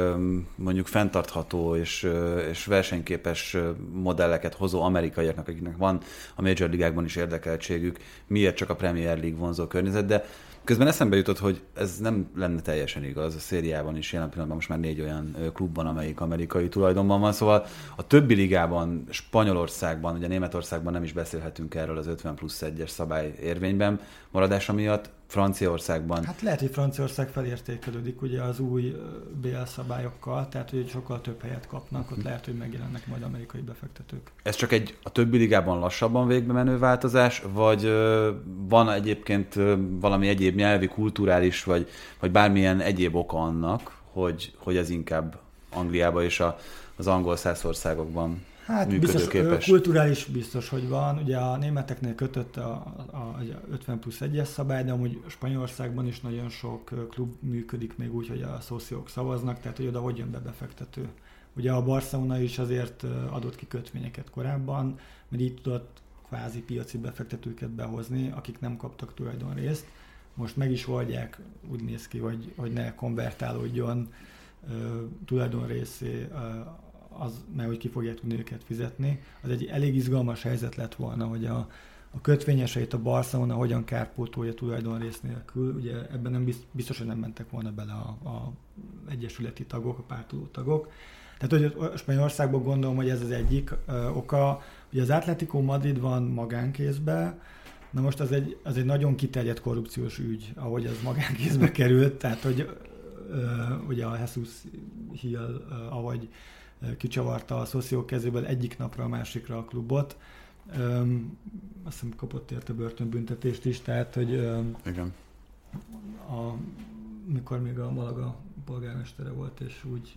mondjuk fenntartható és, és versenyképes modelleket hozó amerikaiaknak, akiknek van a Major Ligákban is érdekeltségük, miért csak a Premier League vonzó környezet, de Közben eszembe jutott, hogy ez nem lenne teljesen igaz. A szériában is jelen pillanatban most már négy olyan klub van, amelyik amerikai tulajdonban van. Szóval a többi ligában, Spanyolországban, ugye Németországban nem is beszélhetünk erről az 50 plusz 1-es szabály érvényben maradása miatt. Franciaországban. Hát lehet, hogy Franciaország felértékelődik ugye az új BL szabályokkal, tehát hogy sokkal több helyet kapnak, ott lehet, hogy megjelennek majd amerikai befektetők. Ez csak egy a többi ligában lassabban végbe menő változás, vagy van egyébként valami egyéb nyelvi, kulturális, vagy, vagy bármilyen egyéb oka annak, hogy, hogy ez inkább Angliába és a, az angol száz országokban Hát biztos, kulturális biztos, hogy van. Ugye a németeknél kötött a, a, a 50 plusz 1-es szabály, de amúgy Spanyolországban is nagyon sok klub működik még úgy, hogy a szociók szavaznak, tehát hogy oda hogy jön be befektető. Ugye a Barcelona is azért adott ki kötvényeket korábban, mert így tudott kvázi piaci befektetőket behozni, akik nem kaptak tulajdonrészt. Most meg is oldják, úgy néz ki, hogy, hogy ne konvertálódjon tulajdonrészé az, mert hogy ki fogják tudni őket fizetni, az egy elég izgalmas helyzet lett volna, hogy a, a kötvényeseit a Barcelona hogyan kárpótolja tulajdonrész nélkül. Ugye ebben nem biztos, hogy nem mentek volna bele a, a egyesületi tagok, a pártoló tagok. Tehát, hogy Spanyolországban gondolom, hogy ez az egyik ö, oka. Ugye az Atletico Madrid van magánkézbe, na most az egy, az egy nagyon kiterjedt korrupciós ügy, ahogy az magánkézbe került, tehát hogy ö, ugye a Jesus Hill, ö, ahogy kicsavarta a szociók kezéből egyik napra a másikra a klubot. Öm, azt hiszem kapott érte börtönbüntetést is, tehát hogy öm, Igen. A, mikor még a Malaga polgármestere volt, és úgy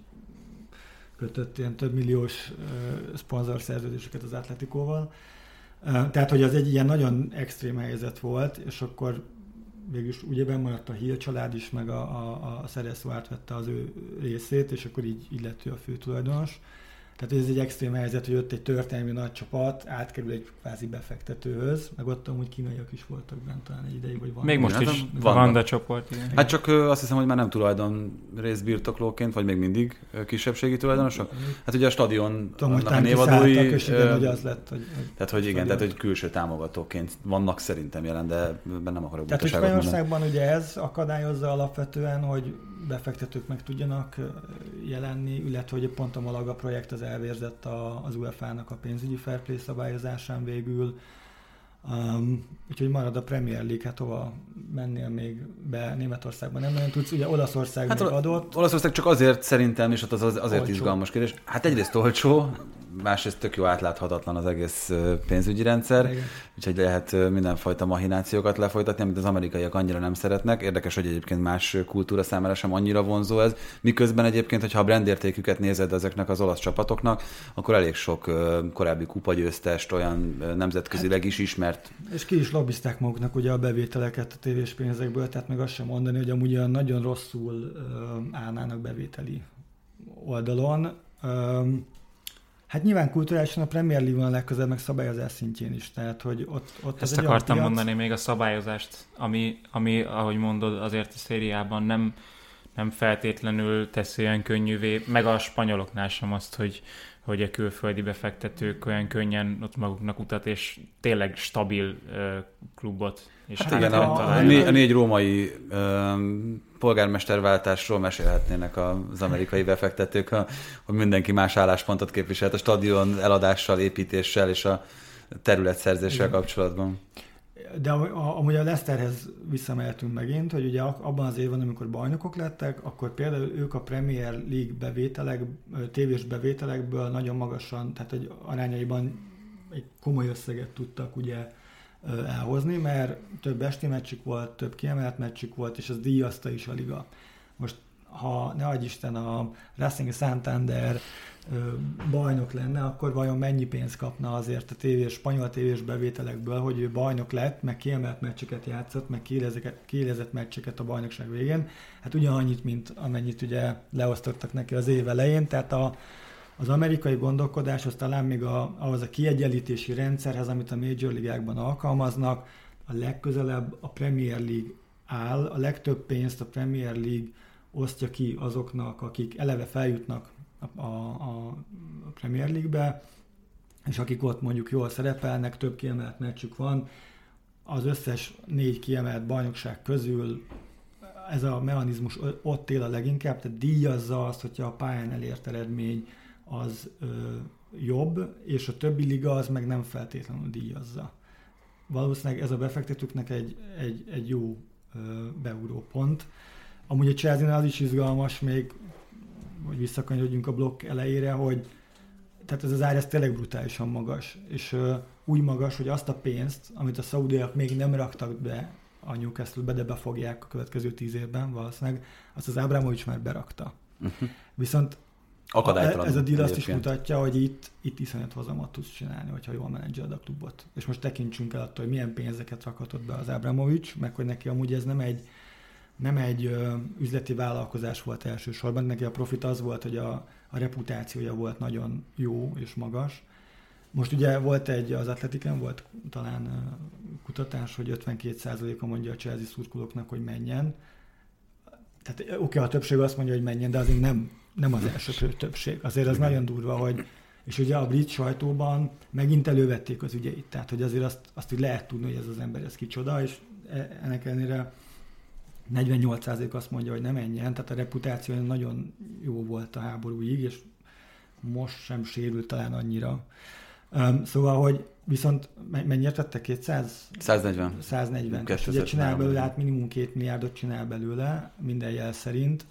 kötött ilyen több milliós uh, szponzorszerződéseket az Atletikóval. Tehát, hogy az egy ilyen nagyon extrém helyzet volt, és akkor végülis ugye bemaradt a Hill család is, meg a, a, a Szereszó átvette az ő részét, és akkor így, így lett ő a fő tulajdonos. Tehát ez egy extrém helyzet, hogy ott egy történelmi nagy csapat átkerül egy kvázi befektetőhöz, meg ott amúgy kínaiak is voltak bent talán egy ideig, vagy van. Még most is van Vanda csoport, igen. Hát csak azt hiszem, hogy már nem tulajdon részbirtoklóként, vagy még mindig kisebbségi tulajdonosok. Hát ugye a stadion Tudom, a névadói... És igen, hogy az lett, hogy, hogy tehát, hogy igen, tehát, hogy külső támogatóként vannak szerintem jelen, de ebben nem akarok Tehát, hogy Spanyolországban ugye ez akadályozza alapvetően, hogy befektetők meg tudjanak jelenni, illetve hogy pont a Malaga projekt az elvérzett az UEFA-nak a pénzügyi fair play szabályozásán végül. Um, úgyhogy marad a Premier League, hát hova mennél még be Németországban nem nagyon tudsz, ugye Olaszország hát még adott. Olaszország csak azért szerintem, és ott az azért olcsó. izgalmas kérdés. Hát egyrészt olcsó, másrészt tök jó átláthatatlan az egész pénzügyi rendszer, Igen. úgyhogy lehet mindenfajta mahinációkat lefolytatni, amit az amerikaiak annyira nem szeretnek. Érdekes, hogy egyébként más kultúra számára sem annyira vonzó ez. Miközben egyébként, hogyha a brandértéküket nézed ezeknek az olasz csapatoknak, akkor elég sok korábbi kupagyőztest, olyan nemzetközileg is ismert mert... És ki is lobbizták maguknak ugye a bevételeket a tévés pénzekből, tehát meg azt sem mondani, hogy amúgy olyan nagyon rosszul állnának bevételi oldalon. Hát nyilván kulturálisan a Premier League van a legközelebb, meg szabályozás szintjén is. Tehát, hogy ott, ott Ezt akartam piac... mondani még a szabályozást, ami, ami, ahogy mondod, azért a szériában nem, nem feltétlenül teszi olyan könnyűvé, meg a spanyoloknál sem azt, hogy, hogy a külföldi befektetők olyan könnyen ott maguknak utat, és tényleg stabil uh, klubot. És hát igen, a, a, négy, a négy római um, polgármesterváltásról mesélhetnének az amerikai befektetők, hogy mindenki más álláspontot képviselt a stadion eladással, építéssel és a területszerzéssel kapcsolatban. De amúgy a Leicesterhez visszamehetünk megint, hogy ugye abban az évben, amikor bajnokok lettek, akkor például ők a Premier League bevételek, tévés bevételekből nagyon magasan, tehát egy arányaiban egy komoly összeget tudtak ugye elhozni, mert több esti meccsük volt, több kiemelt meccsük volt, és az díjazta is a liga. Most ha ne adj Isten a Racing Santander bajnok lenne, akkor vajon mennyi pénzt kapna azért a tévés, spanyol tévés bevételekből, hogy ő bajnok lett, meg kiemelt meccseket játszott, meg kiélezett meccseket a bajnokság végén. Hát ugyanannyit, mint amennyit ugye leosztottak neki az év elején, tehát a, az amerikai gondolkodás az talán még a, ahhoz a kiegyenlítési rendszerhez, amit a Major Ligákban alkalmaznak, a legközelebb a Premier League áll, a legtöbb pénzt a Premier League osztja ki azoknak, akik eleve feljutnak a, a, Premier League-be, és akik ott mondjuk jól szerepelnek, több kiemelt meccsük van, az összes négy kiemelt bajnokság közül ez a mechanizmus ott él a leginkább, tehát díjazza azt, hogyha a pályán elért eredmény az ö, jobb, és a többi liga az meg nem feltétlenül díjazza. Valószínűleg ez a befektetőknek egy, egy, egy jó ö, beúró pont. Amúgy a chelsea az is izgalmas még, hogy visszakanyarodjunk a blokk elejére, hogy tehát ez az ár ez tényleg brutálisan magas, és ö, úgy magas, hogy azt a pénzt, amit a szaudiak még nem raktak be a Newcastle-be, de befogják a következő tíz évben valószínűleg, azt az Abramovics már berakta. Uh-huh. Viszont Akadálytalan. Ez a deal azt is mutatja, hogy itt, itt iszonyat hozamat tudsz csinálni, hogyha jól menedzseled a klubot. És most tekintsünk el attól, hogy milyen pénzeket rakhatott be az Abramovics, meg hogy neki amúgy ez nem egy, nem egy ö, üzleti vállalkozás volt elsősorban, neki a profit az volt, hogy a, a reputációja volt nagyon jó és magas. Most ugye volt egy, az Atletiken volt talán kutatás, hogy 52%-a mondja a Chelsea szurkolóknak, hogy menjen. Tehát oké, okay, a többség azt mondja, hogy menjen, de azért nem nem az első többség. Azért az nagyon durva, hogy és ugye a brit sajtóban megint elővették az ügyeit, tehát hogy azért azt, azt így lehet tudni, hogy ez az ember ez kicsoda, és e, ennek ellenére 48% azt mondja, hogy nem menjen, tehát a reputáció nagyon jó volt a háborúig, és most sem sérült talán annyira. Um, szóval, hogy viszont mennyire tette? 200? 140. 140. És ugye csinál belőle, hát minimum 2 milliárdot csinál belőle, minden jel szerint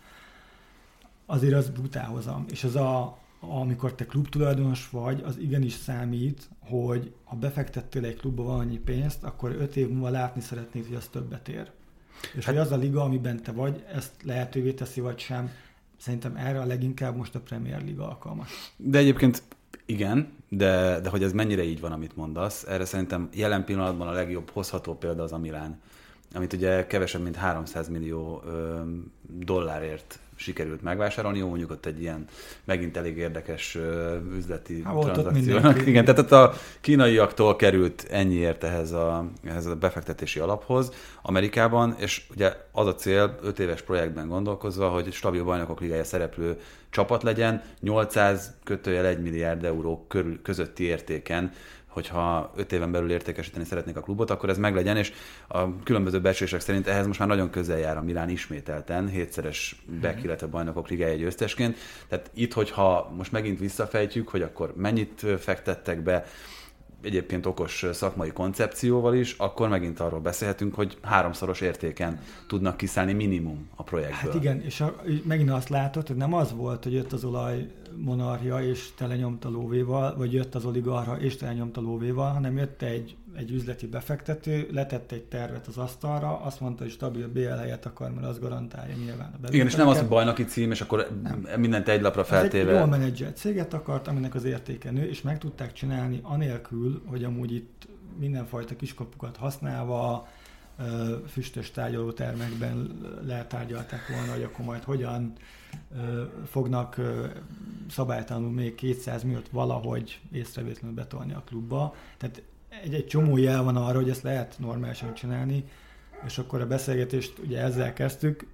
azért az brutálhozam. És az a, amikor te klubtulajdonos vagy, az igenis számít, hogy ha befektettél egy klubba valannyi pénzt, akkor öt év múlva látni szeretnéd, hogy az többet ér. És hát, hogy az a liga, amiben te vagy, ezt lehetővé teszi, vagy sem. Szerintem erre a leginkább most a Premier Liga alkalmas. De egyébként igen, de, de hogy ez mennyire így van, amit mondasz, erre szerintem jelen pillanatban a legjobb hozható példa az a Milán, amit ugye kevesebb, mint 300 millió ö, dollárért sikerült megvásárolni. Jó, mondjuk ott egy ilyen megint elég érdekes üzleti Há, tranzakció. Igen, tehát ott a kínaiaktól került ennyiért ehhez a, ehhez a befektetési alaphoz Amerikában, és ugye az a cél, 5 éves projektben gondolkozva, hogy stabil bajnokok ligája szereplő csapat legyen, 800 kötőjel 1 milliárd euró körül, közötti értéken hogyha öt éven belül értékesíteni szeretnék a klubot, akkor ez meglegyen, és a különböző becslések szerint ehhez most már nagyon közel jár a Milán ismételten, hétszeres back, mm. illetve bajnokok ligája győztesként. Tehát itt, hogyha most megint visszafejtjük, hogy akkor mennyit fektettek be, egyébként okos szakmai koncepcióval is, akkor megint arról beszélhetünk, hogy háromszoros értéken tudnak kiszállni minimum a projektből. Hát igen, és a, megint azt látod, hogy nem az volt, hogy jött az olaj monarchia és telenyomta lóvéval, vagy jött az oligarha és telenyomta lóvéval, hanem jött egy, egy üzleti befektető, letett egy tervet az asztalra, azt mondta, hogy stabil BL helyet akar, mert az garantálja nyilván a Igen, és nem az, hogy bajnoki cím, és akkor nem. mindent egy lapra feltéve. Ez egy jól menedzselt céget akart, aminek az értéke nő, és meg tudták csinálni anélkül, hogy amúgy itt mindenfajta kiskapukat használva, füstös tárgyalótermekben letárgyalták volna, hogy akkor majd hogyan fognak szabálytalanul még 200 milliót valahogy észrevétlenül betolni a klubba. Tehát egy, egy csomó jel van arra, hogy ezt lehet normálisan csinálni, és akkor a beszélgetést ugye ezzel kezdtük,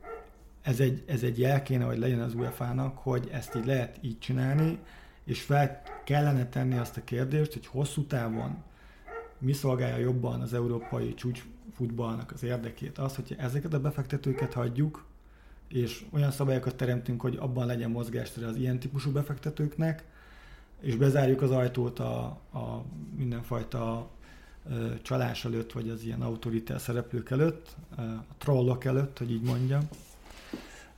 ez egy, ez egy jel kéne, hogy legyen az UEFA-nak, hogy ezt így lehet így csinálni, és fel kellene tenni azt a kérdést, hogy hosszú távon mi szolgálja jobban az európai csúcsfutballnak az érdekét. Az, hogy ezeket a befektetőket hagyjuk, és olyan szabályokat teremtünk, hogy abban legyen mozgástere az ilyen típusú befektetőknek, és bezárjuk az ajtót a, a mindenfajta ö, csalás előtt, vagy az ilyen autoritás szereplők előtt, a trollok előtt, hogy így mondjam.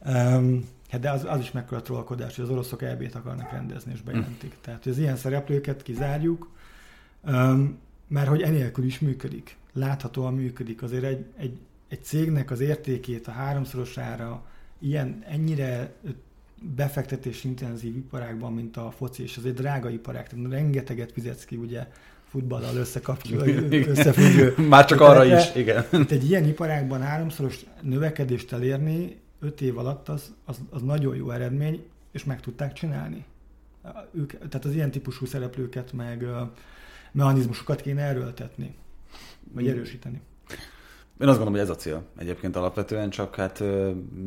Um, hát de az, az is mekkora trollkodás, hogy az oroszok elbét akarnak rendezni, és bejelentik. Mm. Tehát, hogy az ilyen szereplőket kizárjuk, um, mert hogy enélkül is működik. Láthatóan működik. Azért egy, egy, egy cégnek az értékét a háromszorosára ilyen ennyire befektetés intenzív iparágban, mint a foci, és az egy drága iparág, tehát rengeteget fizetsz ki ugye futballal összekapcsolódó, összefüggő. Már csak arra is, igen. Egy ilyen iparágban háromszoros növekedést elérni öt év alatt az, az, az nagyon jó eredmény, és meg tudták csinálni. Ők, tehát az ilyen típusú szereplőket, meg mechanizmusokat kéne erőltetni, vagy erősíteni. Én azt gondolom, hogy ez a cél egyébként alapvetően, csak hát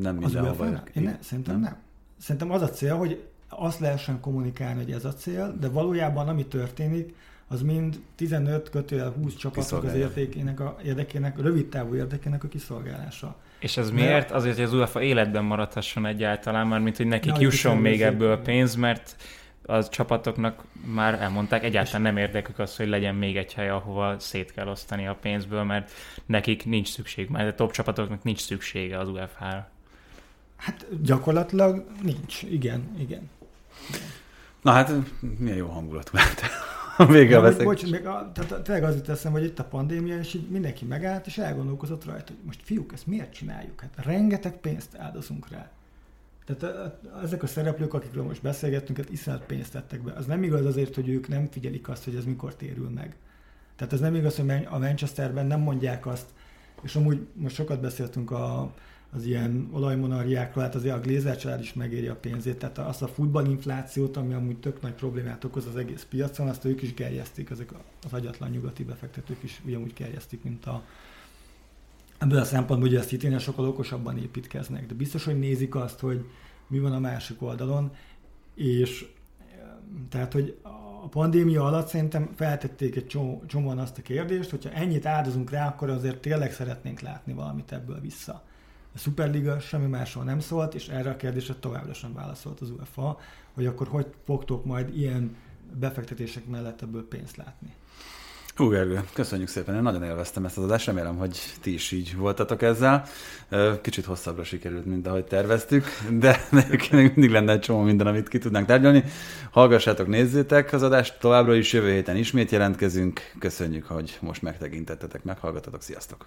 nem mindenhova. Én ne, szerintem nem. nem. Szerintem az a cél, hogy azt lehessen kommunikálni, hogy ez a cél, de valójában ami történik, az mind 15 kötőjel 20 csapatnak az érdekének, a, érdekének, rövid távú érdekének a kiszolgálása. És ez miért? Azért, hogy az UEFA életben maradhasson egyáltalán, már mint hogy nekik Na, jusson még ebből pénz, mert a csapatoknak már elmondták, egyáltalán nem érdekük az, hogy legyen még egy hely, ahova szét kell osztani a pénzből, mert nekik nincs szükség, mert a top csapatoknak nincs szüksége az UEFA-ra. Hát gyakorlatilag nincs, igen, igen. Na hát, milyen jó hangulatú lett a vége a Bocs, még a, tehát tényleg az jut eszem, hogy itt a pandémia, és így mindenki megállt, és elgondolkozott rajta, hogy most fiúk, ezt miért csináljuk? Hát rengeteg pénzt áldozunk rá. Tehát ezek a szereplők, akikről most beszélgettünk, hát iszonyat pénzt tettek be. Az nem igaz azért, hogy ők nem figyelik azt, hogy ez mikor térül meg. Tehát ez nem igaz, hogy a Manchesterben nem mondják azt, és amúgy most sokat beszéltünk a, az ilyen olajmonarchiákról, hát azért a Glazer család is megéri a pénzét, tehát azt a futballinflációt, ami amúgy tök nagy problémát okoz az egész piacon, azt ők is gerjesztik, ezek az agyatlan nyugati befektetők is ugyanúgy gerjesztik, mint a, ebből a szempontból hogy a city sokkal okosabban építkeznek, de biztos, hogy nézik azt, hogy mi van a másik oldalon, és tehát, hogy a pandémia alatt szerintem feltették egy csomó, csomóan azt a kérdést, hogyha ennyit áldozunk rá, akkor azért tényleg szeretnénk látni valamit ebből vissza. A Superliga semmi másról nem szólt, és erre a kérdésre továbbra sem válaszolt az UEFA, hogy akkor hogy fogtok majd ilyen befektetések mellett ebből pénzt látni. Hú, Gergő, köszönjük szépen, én nagyon élveztem ezt az adást, remélem, hogy ti is így voltatok ezzel. Kicsit hosszabbra sikerült, mint ahogy terveztük, de még mindig lenne egy csomó minden, amit ki tudnánk tárgyalni. Hallgassátok, nézzétek az adást, továbbra is jövő héten ismét jelentkezünk. Köszönjük, hogy most megtekintettetek, meghallgatatok, sziasztok!